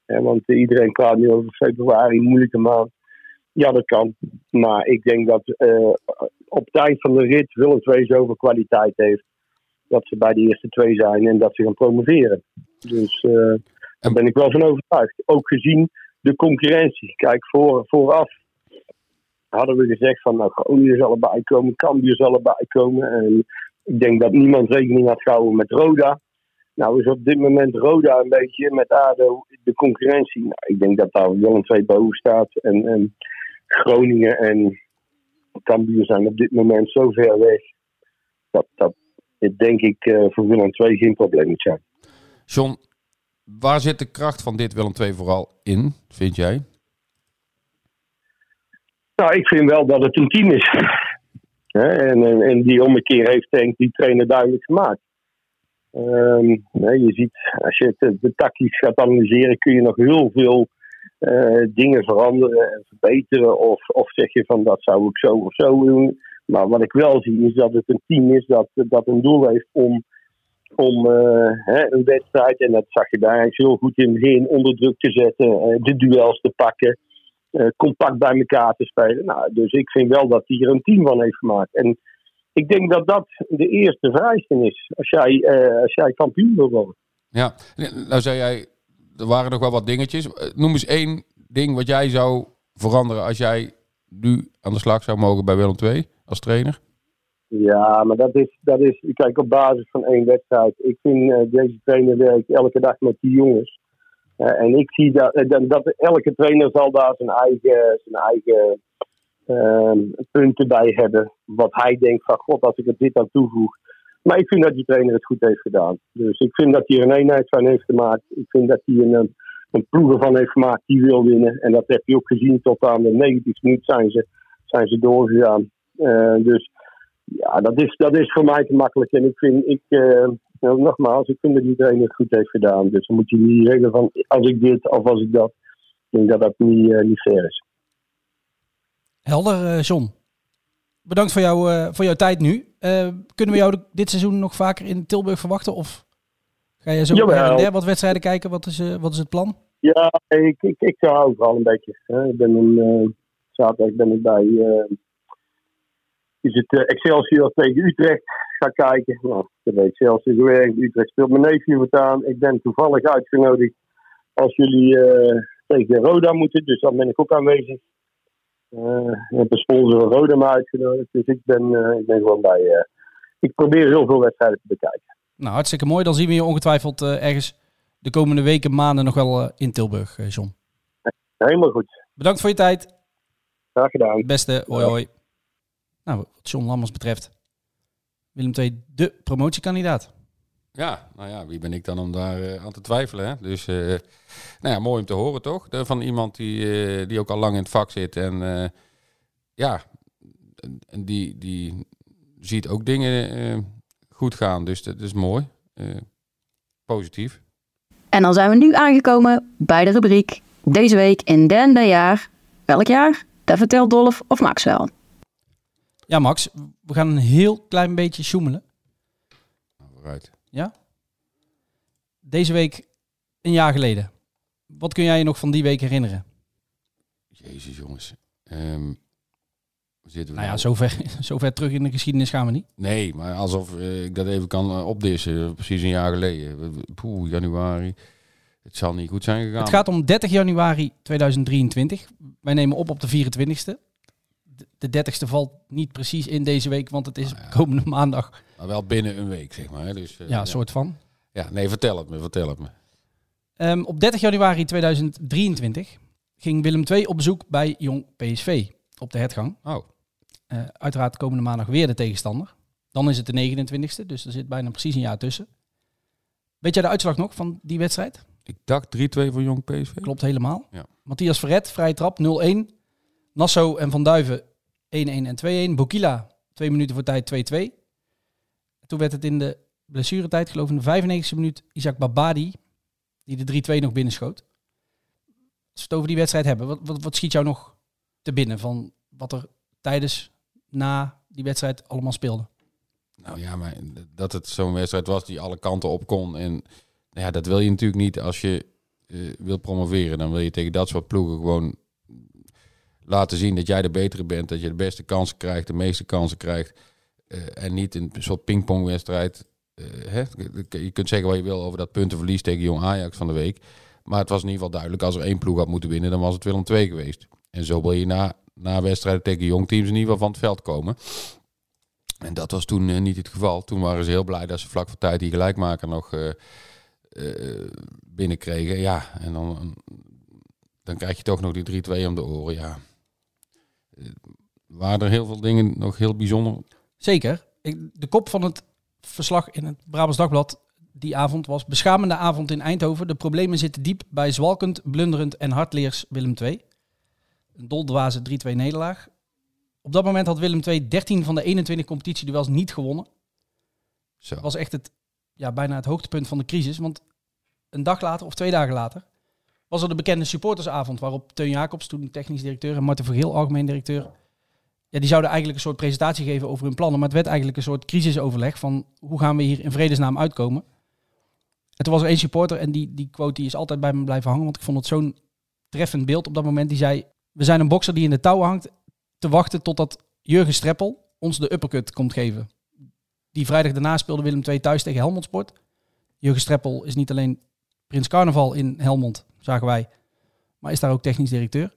want iedereen praat nu over februari, moeilijke maand. Ja, dat kan. Maar ik denk dat uh, op eind van de rit Willem II zoveel kwaliteit heeft. Dat ze bij de eerste twee zijn en dat ze gaan promoveren. Dus daar ben ik wel van overtuigd. Ook gezien de concurrentie. Kijk, voor, vooraf hadden we gezegd van nou, Groningen zal erbij komen, Cambuur zal erbij komen. En ik denk dat niemand rekening had gehouden met Roda. Nou is op dit moment Roda een beetje met ADO de concurrentie. Nou, ik denk dat daar wel een boven staat. En, en Groningen en Cambuur zijn op dit moment zo ver weg. Dat, dat denk ik uh, voor Willem II geen probleem moet zijn. John, Waar zit de kracht van dit Willem II vooral in, vind jij? Nou, ik vind wel dat het een team is. en, en, en, die ommekeer heeft denk die trainer duidelijk gemaakt. Um, je ziet, als je de tactisch gaat analyseren, kun je nog heel veel uh, dingen veranderen en verbeteren. Of, of zeg je van dat zou ik zo of zo doen. Maar wat ik wel zie is dat het een team is dat, dat een doel heeft om, om eh, hè, een wedstrijd, en dat zag je daar eigenlijk heel goed in begin, onder druk te zetten, eh, de duels te pakken, eh, compact bij elkaar te spelen. Nou, dus ik vind wel dat hij er een team van heeft gemaakt. En ik denk dat dat de eerste vereiste is als jij, als jij kampioen wil worden. Ja, nou zei jij, er waren nog wel wat dingetjes. Noem eens één ding wat jij zou veranderen als jij nu aan de slag zou mogen bij Willem II als trainer. Ja, maar dat is, dat is, kijk, op basis van één wedstrijd. Ik vind eh, deze trainer werkt elke dag met die jongens. Eh, en ik zie dat, eh, dat, dat elke trainer zal daar zijn eigen, zijn eigen ehm, punten bij hebben. Wat hij denkt van, god, als ik er dit aan toevoeg. Maar ik vind dat die trainer het goed heeft gedaan. Dus ik vind dat hij er een eenheid van heeft gemaakt. Ik vind dat hij een, een, ploeg ervan heeft gemaakt die wil winnen. En dat heb je ook gezien tot aan de 90 minuut zijn ze, zijn ze doorgegaan. Dus ja, dat is, dat is voor mij te makkelijk. En ik vind, ik, eh, nou, nogmaals, ik vind dat trainer het goed heeft gedaan. Dus dan moet je niet zeggen van als ik dit of als ik dat. Ik denk dat dat niet, eh, niet fair is. Helder, eh, John. Bedankt voor, jou, eh, voor jouw tijd nu. Eh, kunnen we jou dit seizoen nog vaker in Tilburg verwachten? Of ga je zo Jawel. der wat wedstrijden kijken? Wat is, eh, wat is het plan? Ja, ik, ik, ik ga overal een beetje. Hè. Ik ben een, eh, zaterdag ben ik bij eh, is het eh, Excelsior tegen Utrecht. Ga kijken. Nou, ik heb bij Excelsior gewerkt. Utrecht speelt mijn neefje wat aan. Ik ben toevallig uitgenodigd als jullie eh, tegen Roda moeten. Dus dan ben ik ook aanwezig. Eh, ik heb een sponsor van Roda me uitgenodigd. Dus ik ben, ik ben gewoon bij. ik probeer heel veel wedstrijden te bekijken. Nou, hartstikke mooi. Dan zien we je ongetwijfeld ergens de komende weken, maanden nog wel in Tilburg, John. Helemaal goed. Bedankt voor je tijd. Graag gedaan. Beste, hoi hoi. Nou, wat John Lammers betreft, Willem II de promotiekandidaat. Ja, nou ja, wie ben ik dan om daar eh, aan te twijfelen? Hè? Dus, eh, nou ja, mooi om te horen toch? De- van iemand die, eh, die ook al lang in het vak zit en eh, ja, die, die ziet ook dingen eh, goed gaan. Dus dat is mooi. Eh, positief. En dan zijn we nu aangekomen bij de rubriek Deze week in derde jaar. Welk jaar? Dat vertelt Dolf of Max wel. Ja, Max, we gaan een heel klein beetje sjoemelen. Vooruit. Ja? Deze week, een jaar geleden. Wat kun jij je nog van die week herinneren? Jezus jongens. Ehm, zitten we Nou ja, nou? zo ver, zo ver terug in de geschiedenis gaan we niet. Nee, maar alsof eh, ik dat even kan eh, opdissen. Precies een jaar geleden. Poeh, januari. Het zal niet goed zijn gegaan. Het gaat om 30 januari 2023. Wij nemen op op de 24ste. De- De 30ste valt niet precies in deze week, want het is komende maandag. Maar wel binnen een week, zeg maar. Dus, eh, Ja, een soort van. Ja, nee, vertel het me, vertel het me. Ehm, op 30 januari 2023 ging Willem II op bezoek bij Jong PSV op de hertgang. Oh. Eh, uiteraard komende maandag weer de tegenstander. Dan is het de 29ste, dus er zit bijna precies een jaar tussen. Weet jij de uitslag nog van die wedstrijd? Ik dacht 3-2 voor Jong PSV. Klopt helemaal. Ja. Matthias Verret, vrije trap, 0-1. Nassau en Van Duiven 1-1 en 2-1. Bokila, twee minuten voor tijd 2-2. Toen werd het in de blessuretijd, geloof ik, in de 95e minuut Isaac Babadi, die de 3-2 nog binnenschoot. Als het over die wedstrijd hebben, wat, wat, schiet jou nog te binnen van wat er tijdens, na die wedstrijd allemaal speelde? Nou ja, maar dat het zo'n wedstrijd was die alle kanten op kon. En nou ja, dat wil je natuurlijk niet als je eh, wil promoveren. Dan wil je tegen dat soort ploegen gewoon laten zien dat jij de betere bent. Dat je de beste kansen krijgt, de meeste kansen krijgt. eh, en niet een soort pingpongwedstrijd. hè? Je kunt zeggen wat je wil over dat puntenverlies tegen Jong Ajax van de week. Maar het was in ieder geval duidelijk, als er één ploeg had moeten winnen, dan was het Willem II geweest. En zo wil je na, na wedstrijden tegen jong teams in ieder geval van het veld komen. En dat was toen eh, niet het geval. Toen waren ze heel blij dat ze vlak voor tijd die gelijkmaker nog binnenkregen. Ja, en dan, dan krijg je toch nog die 3-2 om de oren. Ja. Waren er heel veel dingen nog heel bijzonder? Zeker. Ik, de kop van het verslag in het Brabants Dagblad die avond was... Beschamende avond in Eindhoven. De problemen zitten diep bij zwalkend, blunderend en hardleers Willem II. Een doldwaze 3-2 nederlaag. Op dat moment had Willem II 13 van de 21 competitieduels niet gewonnen. Zo. Dat was echt het, ja, bijna het hoogtepunt van de crisis. Want een dag later, of twee dagen later, was er de bekende supportersavond... waarop Teun Jacobs, toen technisch directeur... en Marten Vergeel, algemeen directeur... ja, die zouden eigenlijk een soort presentatie geven over hun plannen. Maar het werd eigenlijk een soort crisisoverleg van hoe gaan we hier in vredesnaam uitkomen. En toen was er één supporter en die, die quote die is altijd bij me blijven hangen. Want ik vond het zo'n treffend beeld op dat moment. Die zei, we zijn een bokser die in de touwen hangt te wachten totdat Jurgen Streppel ons de uppercut komt geven. Die vrijdag daarna speelde Willem II thuis tegen Helmond Sport. Jurgen Streppel is niet alleen Prins Carnaval in Helmond, zagen wij. Maar is daar ook technisch directeur.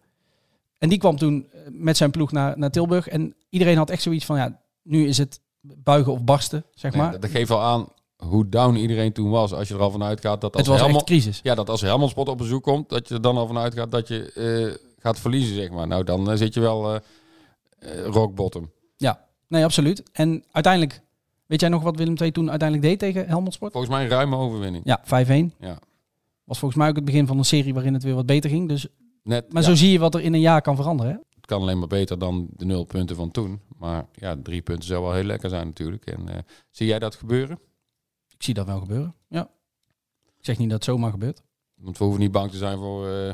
En die kwam toen eh, met zijn ploeg naar, naar Tilburg. En iedereen had echt zoiets van, ja, nu is het buigen of barsten, zeg maar. Dat geeft wel aan hoe down iedereen toen was. Als je er al vanuit gaat dat als het was Helmond, echt crisis. Ja, dat als Helmond Sport op bezoek komt, dat je er dan al vanuit gaat dat je eh, gaat verliezen, zeg maar. Nou, dan eh, zit je wel uh, rock bottom. Ja, nee, absoluut. En uiteindelijk, weet jij nog wat Willem II toen uiteindelijk deed tegen Helmond Sport? Volgens mij een ruime overwinning. Ja, 5-1. Ja. Was volgens mij ook het begin van een serie waarin het weer wat beter ging. Dus Net, maar ja. zo zie je wat er in een jaar kan veranderen. Hè? Het kan alleen maar beter dan de nul punten van toen. Maar ja, drie punten zou wel heel lekker zijn natuurlijk. En uh, zie jij dat gebeuren? Ik zie dat wel gebeuren, ja. Ik zeg niet dat het zomaar gebeurt. Want we hoeven niet bang te zijn voor uh,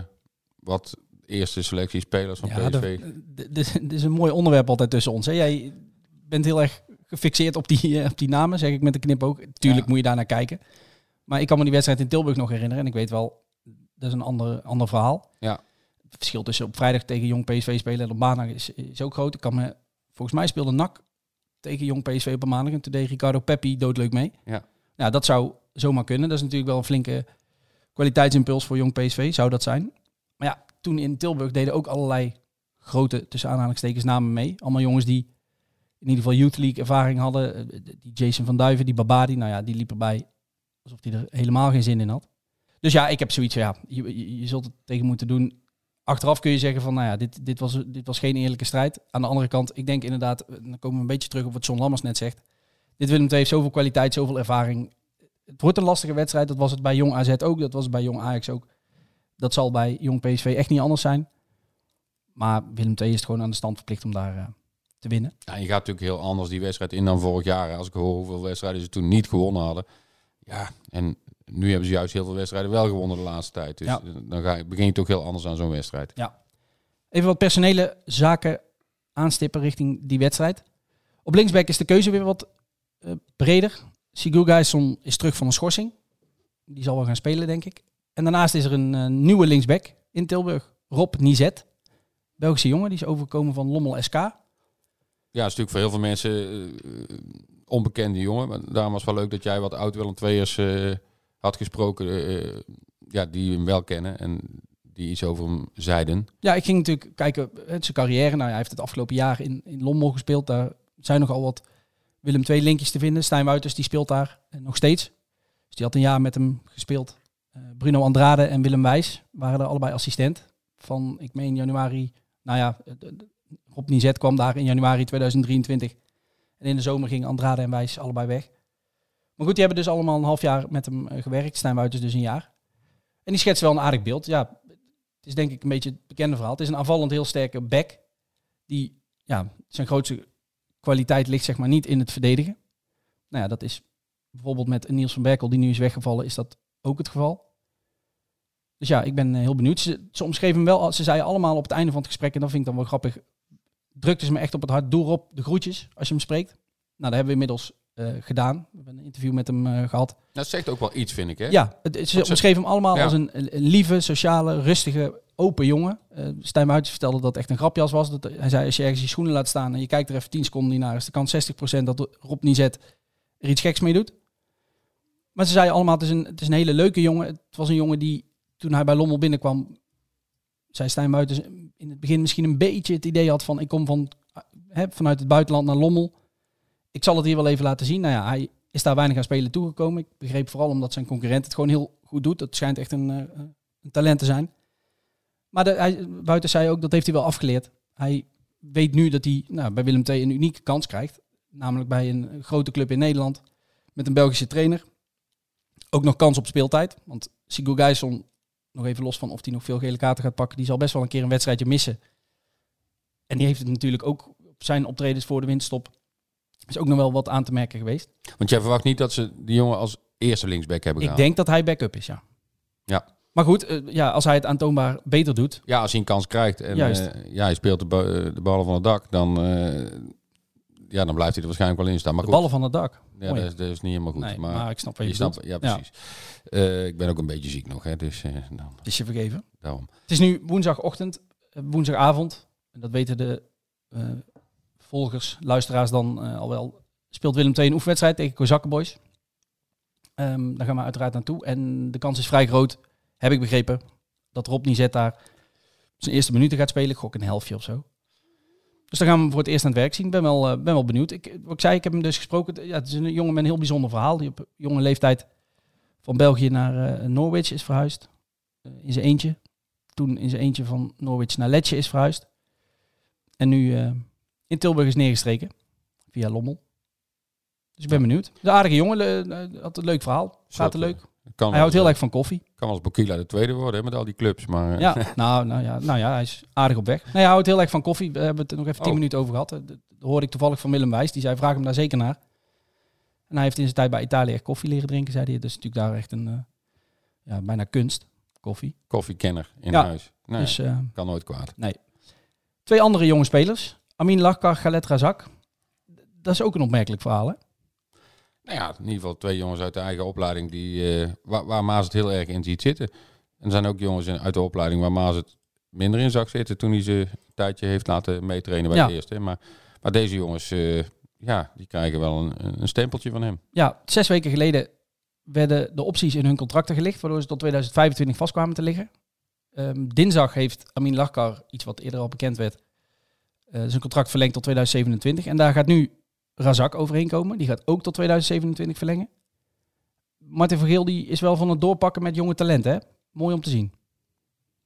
wat eerste selectie spelers van ja, PSV. Dit is een mooi onderwerp altijd tussen ons. Hè? Jij bent heel erg gefixeerd op die, op die namen, zeg ik met de knip ook. Tuurlijk ja. moet je daar naar kijken. Maar ik kan me die wedstrijd in Tilburg nog herinneren. En ik weet wel, dat is een ander, ander verhaal. Ja. Het verschil tussen op vrijdag tegen Jong PSV spelen en op maandag is, is ook groot. Ik kan me, volgens mij speelde NAC tegen Jong PSV op maandag. En toen deed Ricardo Peppi doodleuk mee. Ja. Nou, dat zou zomaar kunnen. Dat is natuurlijk wel een flinke kwaliteitsimpuls voor Jong PSV, zou dat zijn. Maar ja, toen in Tilburg deden ook allerlei grote, tussen aanhalingstekens, namen mee. Allemaal jongens die in ieder geval Youth League ervaring hadden. Die Jason van Duiven, die Babadi, nou ja, die liep erbij alsof hij er helemaal geen zin in had. Dus ja, ik heb zoiets ja, je, je, zult het tegen moeten doen. Achteraf kun je zeggen van, nou ja, dit, dit, was, dit was geen eerlijke strijd. Aan de andere kant, ik denk inderdaad, dan komen we een beetje terug op wat John Lammers net zegt. Dit Willem II heeft zoveel kwaliteit, zoveel ervaring. Het wordt een lastige wedstrijd. Dat was het bij Jong AZ ook, dat was het bij Jong Ajax ook. Dat zal bij Jong PSV echt niet anders zijn. Maar Willem II is het gewoon aan de stand verplicht om daar uh, te winnen. Ja, je gaat natuurlijk heel anders die wedstrijd in dan vorig jaar. Als ik hoor hoeveel wedstrijden ze toen niet gewonnen hadden. Ja, en nu hebben ze juist heel veel wedstrijden wel gewonnen de laatste tijd. Dus ja. dan ga je, begin je toch heel anders aan zo'n wedstrijd. Ja. Even wat personele zaken aanstippen richting die wedstrijd. Op linksback is de keuze weer wat uh, breder. Sigurd Gijsson is terug van een schorsing. Die zal wel gaan spelen, denk ik. En daarnaast is er een uh, nieuwe linksback in Tilburg. Rob Nizet. Belgische jongen, die is overgekomen van Lommel SK. Ja, dat is natuurlijk voor heel veel mensen uh, onbekende jongen. Maar daarom was het wel leuk dat jij wat oud Willem II'ers uh, had gesproken. Uh, ja, die hem wel kennen en die iets over hem zeiden. Ja, ik ging natuurlijk kijken zijn carrière. Nou, hij heeft het afgelopen jaar in, in Lommel gespeeld. Daar zijn nogal wat Willem II linkjes te vinden. Stijn Wuiters, die speelt daar nog steeds. Dus die had een jaar met hem gespeeld. Bruno Andrade en Willem Wijs waren er allebei assistent. Van, ik meen januari, nou ja, Rob Nizet kwam daar in januari 2023. En in de zomer gingen Andrade en Wijs allebei weg. Maar goed, die hebben dus allemaal een half jaar met hem uh, gewerkt. Stijn Wuiters dus een jaar. En die schetst wel een aardig beeld. Ja, het is denk ik een beetje het bekende verhaal. Het is een aanvallend heel sterke back. Die, ja, zijn grootste kwaliteit ligt zeg maar niet in het verdedigen. Nou ja, dat is bijvoorbeeld met Niels van Berkel, die nu is weggevallen, is dat ook het geval. Dus ja, ik ben heel benieuwd. Ze, ze omschreven hem wel, ze zeiden allemaal op het einde van het gesprek, en dat vind ik dan wel grappig, drukte ze me echt op het hart, doe op de groetjes als je hem spreekt. Nou, dat hebben we inmiddels uh, gedaan. We hebben een interview met hem uh, gehad. Dat zegt ook wel iets, vind ik, hè? Ja, het, ze hem allemaal ja. als een, een, lieve, sociale, rustige, open jongen. Uh, Stijn vertelde dat het echt een grapjas was. Dat, hij zei, als je ergens je schoenen laat staan en je kijkt er even 10 seconden niet naar, is de kans 60% dat Rob Nizet er iets geks mee doet. Maar ze zeiden allemaal, het is, een, het is een hele leuke jongen. Het was een jongen die, toen hij bij Lommel binnenkwam, zei Stijn Muiters in het begin misschien een beetje het idee had van, ik kom van, hè, vanuit het buitenland naar Lommel. Ik zal het hier wel even laten zien. Nou ja, hij is daar weinig aan spelen toegekomen. Ik begreep vooral omdat zijn concurrent het gewoon heel goed doet. Dat schijnt echt een, uh, een talent te zijn. Maar hij, Buiten zei ook, dat heeft hij wel afgeleerd. Hij weet nu dat hij nou, bij Willem II een unieke kans krijgt. Namelijk bij een grote club in Nederland. Met een Belgische trainer. Ook nog kans op speeltijd. Want Sigurd Gijsson, nog even los van of hij nog veel gele kaarten gaat pakken. Die zal best wel een keer een wedstrijdje missen. En die heeft het natuurlijk ook op zijn optredens voor de winststop is ook nog wel wat aan te merken geweest. Want jij verwacht niet dat ze die jongen als eerste linksback hebben Ik gehaald? denk dat hij backup is, ja. Ja. Maar goed, eh, ja, als hij het aantoonbaar beter doet. Ja, als hij een kans krijgt en eh, ja, hij speelt de, ba- eh, de ballen van het dak, dan, ja, dan blijft hij er waarschijnlijk wel in staan. Maar De goed. ballen van het dak. Ja, dat is, dat is niet helemaal goed. Nee, maar, maar ik snap wat je snapt- bedoelt. Ja, Ja. precies. Eh, ik ben ook een beetje ziek nog, hè, dus eh, dan, Is je vergeven? daarom. Het is nu woensdagochtend, eh, woensdagavond. En dat weten de eh, volgers, luisteraars dan al wel. Speelt Willem II een oefenwedstrijd tegen Kozakkenboys. Ehm daar gaan we uiteraard naartoe. En de kans is vrij groot, heb ik begrepen, dat Rob Nizet daar zijn eerste minuten gaat spelen. Ik gok een helftje of zo. Dus dan gaan we hem voor het eerst aan het werk zien. Ik ben wel, eh, ben wel benieuwd. Ik, wat ik zei, ik heb hem dus gesproken. Ja, het is een jongen met een heel bijzonder verhaal. Die op jonge leeftijd van België naar eh, Norwich is verhuisd. Eh, in zijn eentje. Toen in zijn eentje van Norwich naar Letje is verhuisd. En nu in Tilburg is neergestreken. Via Lommel. Dus ik ben benieuwd. Een aardige jongen. had een leuk verhaal. Gaat er leuk. Kan Hij houdt heel erg van koffie. Kan eens Bokila de tweede worden hè, met al die clubs. Maar, eh, Ja, nou, nou, ja, nou ja, hij is aardig op weg. Nee, hij houdt heel erg van koffie. We hebben het er nog even tien Oh. minuten over gehad. Dat dat hoorde ik toevallig van Willem Wijs. Die zei, vraag hem daar zeker naar. En hij heeft in zijn tijd bij Italië echt koffie leren drinken, zei hij. Dat is natuurlijk daar echt een, eh, ja, bijna kunst, koffie. koffiekenner in Ja, huis. Nee, dus, eh, kan nooit kwaad. Nee. Twee andere jonge spelers. Amin Lachkar, Galet Razak. Dat is ook een opmerkelijk verhaal, hè? Nou ja, in ieder geval twee jongens uit de eigen opleiding die, eh, waar, waar Maas het heel erg in ziet zitten. En er zijn ook jongens in, uit de opleiding waar Maas het minder in zag zitten toen hij ze een tijdje heeft laten meetrainen bij Ja. de eerste. Maar, maar deze jongens, eh, ja, die krijgen wel een, een stempeltje van hem. Ja, zes weken geleden werden de opties in hun contracten gelicht, waardoor ze tot 2025 vast kwamen te liggen. Ehm, dinsdag heeft Amin Lachkar, iets wat eerder al bekend werd, eh, zijn contract verlengd tot 2027. En daar gaat nu Razak overheen komen. Die gaat ook tot 2027 verlengen. Martin Vergeel die is wel van het doorpakken met jonge talenten. Hè? Mooi om te zien.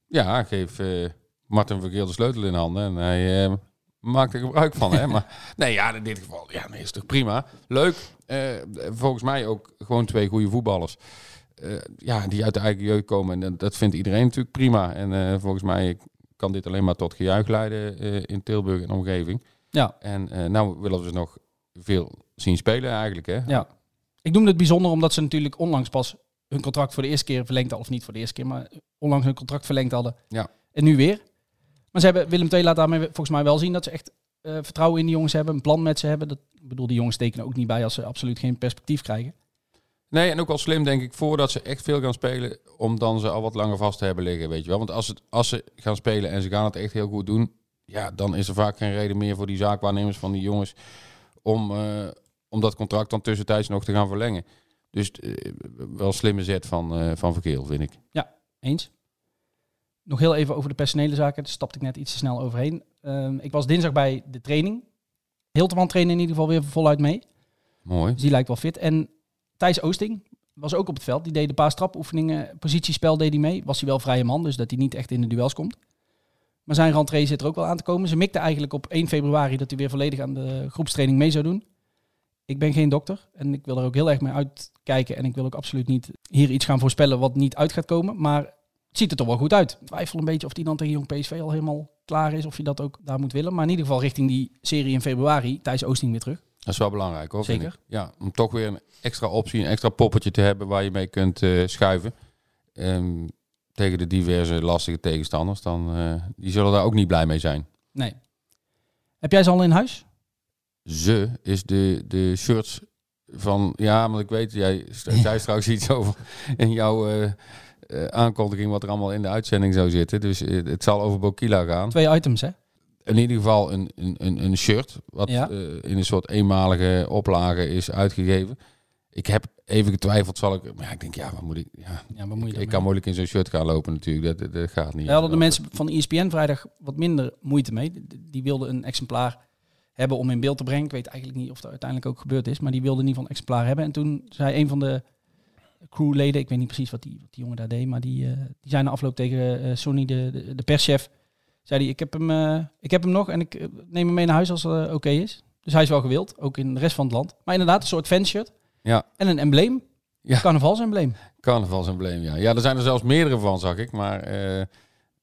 Ja, geef eh, Martin Vergeel de sleutel in handen en hij eh, maakt er gebruik van. hè? Maar nee, ja, in dit geval ja, nee, is toch prima. Leuk. Eh, volgens mij ook gewoon twee goede voetballers. Ja, die uit de eigen jeugd komen. En dat- vindt iedereen natuurlijk prima. En volgens mij kan dit alleen maar tot gejuich leiden in Tilburg en omgeving. Ja. En nou willen we ze nog veel zien spelen eigenlijk. Hè? Ja. Ik noemde het bijzonder omdat ze natuurlijk onlangs pas hun contract voor de eerste keer verlengd hadden. Of niet voor de eerste keer, maar onlangs hun contract verlengd hadden. Ja. En nu weer. Maar ze hebben, Willem II laat daarmee volgens mij wel zien dat ze echt eh, vertrouwen in die jongens hebben. Een plan met ze hebben. Dat, ik bedoel, die jongens tekenen ook niet bij als ze absoluut geen perspectief krijgen. Nee, en ook wel slim denk ik, voordat ze echt veel gaan spelen, om dan ze al wat langer vast te hebben liggen, weet je wel. Want als, het, als ze gaan spelen en ze gaan het echt heel goed doen, ja, dan is er vaak geen reden meer voor die zaakwaarnemers van die jongens om, eh, om dat contract dan tussentijds nog te gaan verlengen. Dus eh, wel een slimme zet van, eh van Verkeel, vind ik. Ja, eens. Nog heel even over de personele zaken. Daar stapte ik net iets te snel overheen. Ehm, ik was dinsdag bij de training. Hilterman trainde in ieder geval weer voluit mee. Mooi. Dus die lijkt wel fit. En Thijs Oosting was ook op het veld. Die deed een paar strapoefeningen. Positiespel deed hij mee. Was hij wel vrije man, dus dat hij niet echt in de duels komt. Maar zijn rentree zit er ook wel aan te komen. Ze mikte eigenlijk op 1 februari dat hij weer volledig aan de groepstraining mee zou doen. Ik ben geen dokter en ik wil er ook heel erg mee uitkijken. En ik wil ook absoluut niet hier iets gaan voorspellen wat niet uit gaat komen. Maar het ziet er toch wel goed uit. Ik twijfel een beetje of die dan tegen Jong PSV al helemaal klaar is. Of je dat ook daar moet willen. Maar in ieder geval richting die serie in februari. Thijs Oosting weer terug. Dat is wel belangrijk hoor. Zeker. Ja, om toch weer een extra optie, een extra poppetje te hebben waar je mee kunt eh, schuiven. Ehm, tegen de diverse lastige tegenstanders. Dan, eh, die zullen daar ook niet blij mee zijn. Nee. Heb jij ze al in huis? Ze is de, de shirts van... Ja, maar ik weet, jij zei straks iets over in jouw eh, eh, aankondiging wat er allemaal in de uitzending zou zitten. Dus het zal over Bokila gaan. Twee items, hè? In ieder geval een, een, een, shirt, wat Ja. in een soort eenmalige oplage is uitgegeven. Ik heb even getwijfeld, zal ik... Maar ja, ik denk, ja, wat moet ik... Ja, Ja, wat moet je ik, ik kan moeilijk in zo'n shirt gaan lopen natuurlijk. Dat, dat, gaat niet. Daar hadden de mensen van ESPN vrijdag wat minder moeite mee. Die- wilden een exemplaar hebben om in beeld te brengen. Ik weet eigenlijk niet of dat uiteindelijk ook gebeurd is. Maar die wilden in ieder geval een exemplaar hebben. En toen zei een van de crewleden, ik weet niet precies wat die, wat die jongen daar deed. Maar die, eh, die zei na afloop tegen eh, Sonny, de, de, de perschef. Zei die, ik heb, hem, eh, ik heb hem nog en ik neem hem mee naar huis als het oké is. Dus hij is wel gewild, ook in de rest van het land. Maar inderdaad, een soort fanshirt. Ja. En een embleem. Ja. Carnavalsembleem. Carnavalsembleem, ja. Ja, er zijn er zelfs meerdere van, zag ik. Maar eh,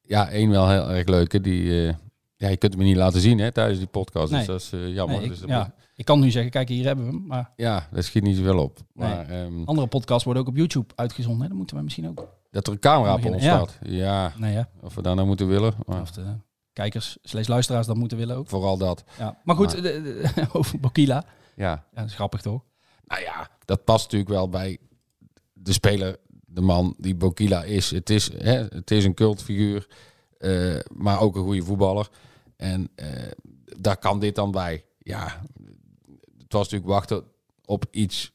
ja, één wel heel erg leuke. Die, eh, ja, je kunt hem niet laten zien hè, tijdens die podcast. Nee. Dus dat is eh, jammer. Nee, ik, dus dat ja, ik kan nu zeggen, kijk, hier hebben we hem. Maar Ja, dat schiet niet zoveel op. Nee. Maar, ehm, andere podcasts worden ook op YouTube uitgezonden. Hè? Dat moeten wij misschien ook. dat er een camera op ons ja. staat. Ja, Nee, ja. of we daar nou moeten willen. Maar Of de kijkers, slechts luisteraars, dat moeten willen ook. vooral dat. Ja. Maar goed, Maar- de- de- over Bokila. Ja. Ja, dat is grappig toch? Nou ja, dat past natuurlijk wel bij de speler, de man die Bokila is. Het is, hè, het is een cultfiguur, eh, maar ook een goede voetballer. En eh, daar kan dit dan bij. Ja, het was natuurlijk wachten op iets.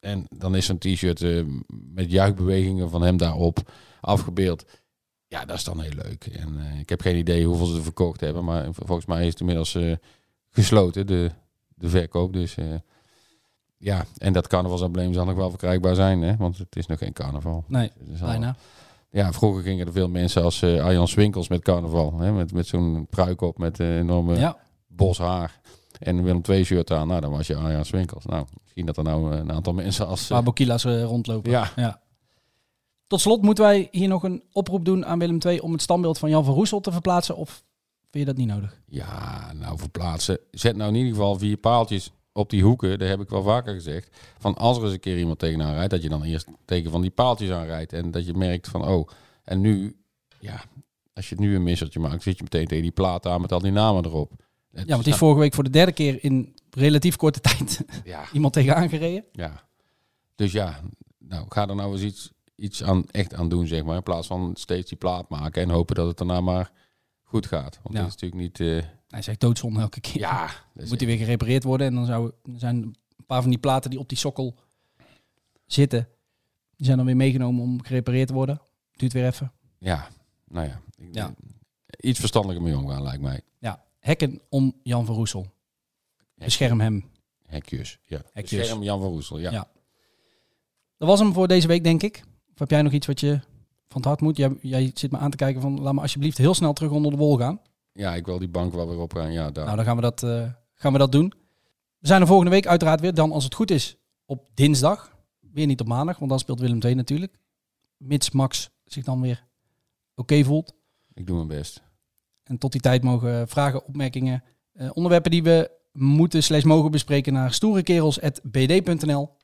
En dan is zo'n t-shirt eh, met juichbewegingen van hem daarop afgebeeld. Ja, dat is dan heel leuk. En ik heb geen idee hoeveel ze er verkocht hebben. Maar volgens mij is het inmiddels gesloten, de, de verkoop. Dus ja, en dat carnavalsembleem zal nog wel verkrijgbaar zijn. Hè? Want het is nog geen carnaval. Nee, al- bijna. Ja, vroeger gingen er veel mensen als eh Arjan Swinkels met carnaval. Hè? Met, met zo'n pruik op met een enorme Ja. bos haar. En Willem II shirt aan. Nou, dan was je Arjan Swinkels. Nou, misschien dat er nou eh, een aantal mensen als... eh, Bokila's eh, rondlopen. Ja. Tot slot moeten wij hier nog een oproep doen aan Willem II om het standbeeld van Jan van Roesel te verplaatsen. Of vind je dat niet nodig? Ja, nou verplaatsen. Zet nou in ieder geval vier paaltjes op die hoeken. Dat heb ik wel vaker gezegd. Van als er eens een keer iemand tegenaan rijdt, dat je dan eerst tegen van die paaltjes aanrijdt. En dat je merkt van, oh, en nu, ja, als je het nu een missertje maakt, zit je meteen tegen die plaat aan met al die namen erop. Het Ja, want die is vorige week voor de derde keer in relatief korte tijd Ja. iemand tegenaan gereden. Ja. Dus ja, nou, ga er nou eens iets, iets aan, echt aan doen, zeg maar. In plaats van steeds die plaat maken en hopen dat het daarna maar goed gaat. Want Ja. dat is natuurlijk niet... eh, Hij zegt doodzonde elke keer. Ja, is Moet hij weer gerepareerd worden. En dan zou, zijn een paar van die platen die op die sokkel zitten. Die zijn dan weer meegenomen om gerepareerd te worden. Duurt weer even. ja, nou ja. Ik- Ja. Iets verstandelijker mee omgaan, lijkt mij. Ja, hekken om Jan van Roesel. Bescherm hem. Hekjes, ja. Hekjes. Bescherm Jan van Roesel, ja. Ja. Dat was hem voor deze week, denk ik. Of heb jij nog iets wat je van het hart moet? Jij, jij zit me aan te kijken van, laat me alsjeblieft heel snel terug onder de wol gaan. Ja, ik wil die bank wel weer opgaan. Ja, daar. Nou, dan gaan we, dat, eh, gaan we dat doen. We zijn er volgende week uiteraard weer. Dan, als het goed is, op dinsdag. Weer niet op maandag, want dan speelt Willem II natuurlijk. Mits Max zich dan weer oké voelt. Ik doe mijn best. En tot die tijd mogen vragen, opmerkingen, eh, onderwerpen die we moeten slash mogen bespreken naar stoerekerels.bd.nl.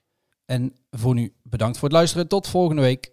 En voor nu bedankt voor het luisteren. Tot volgende week.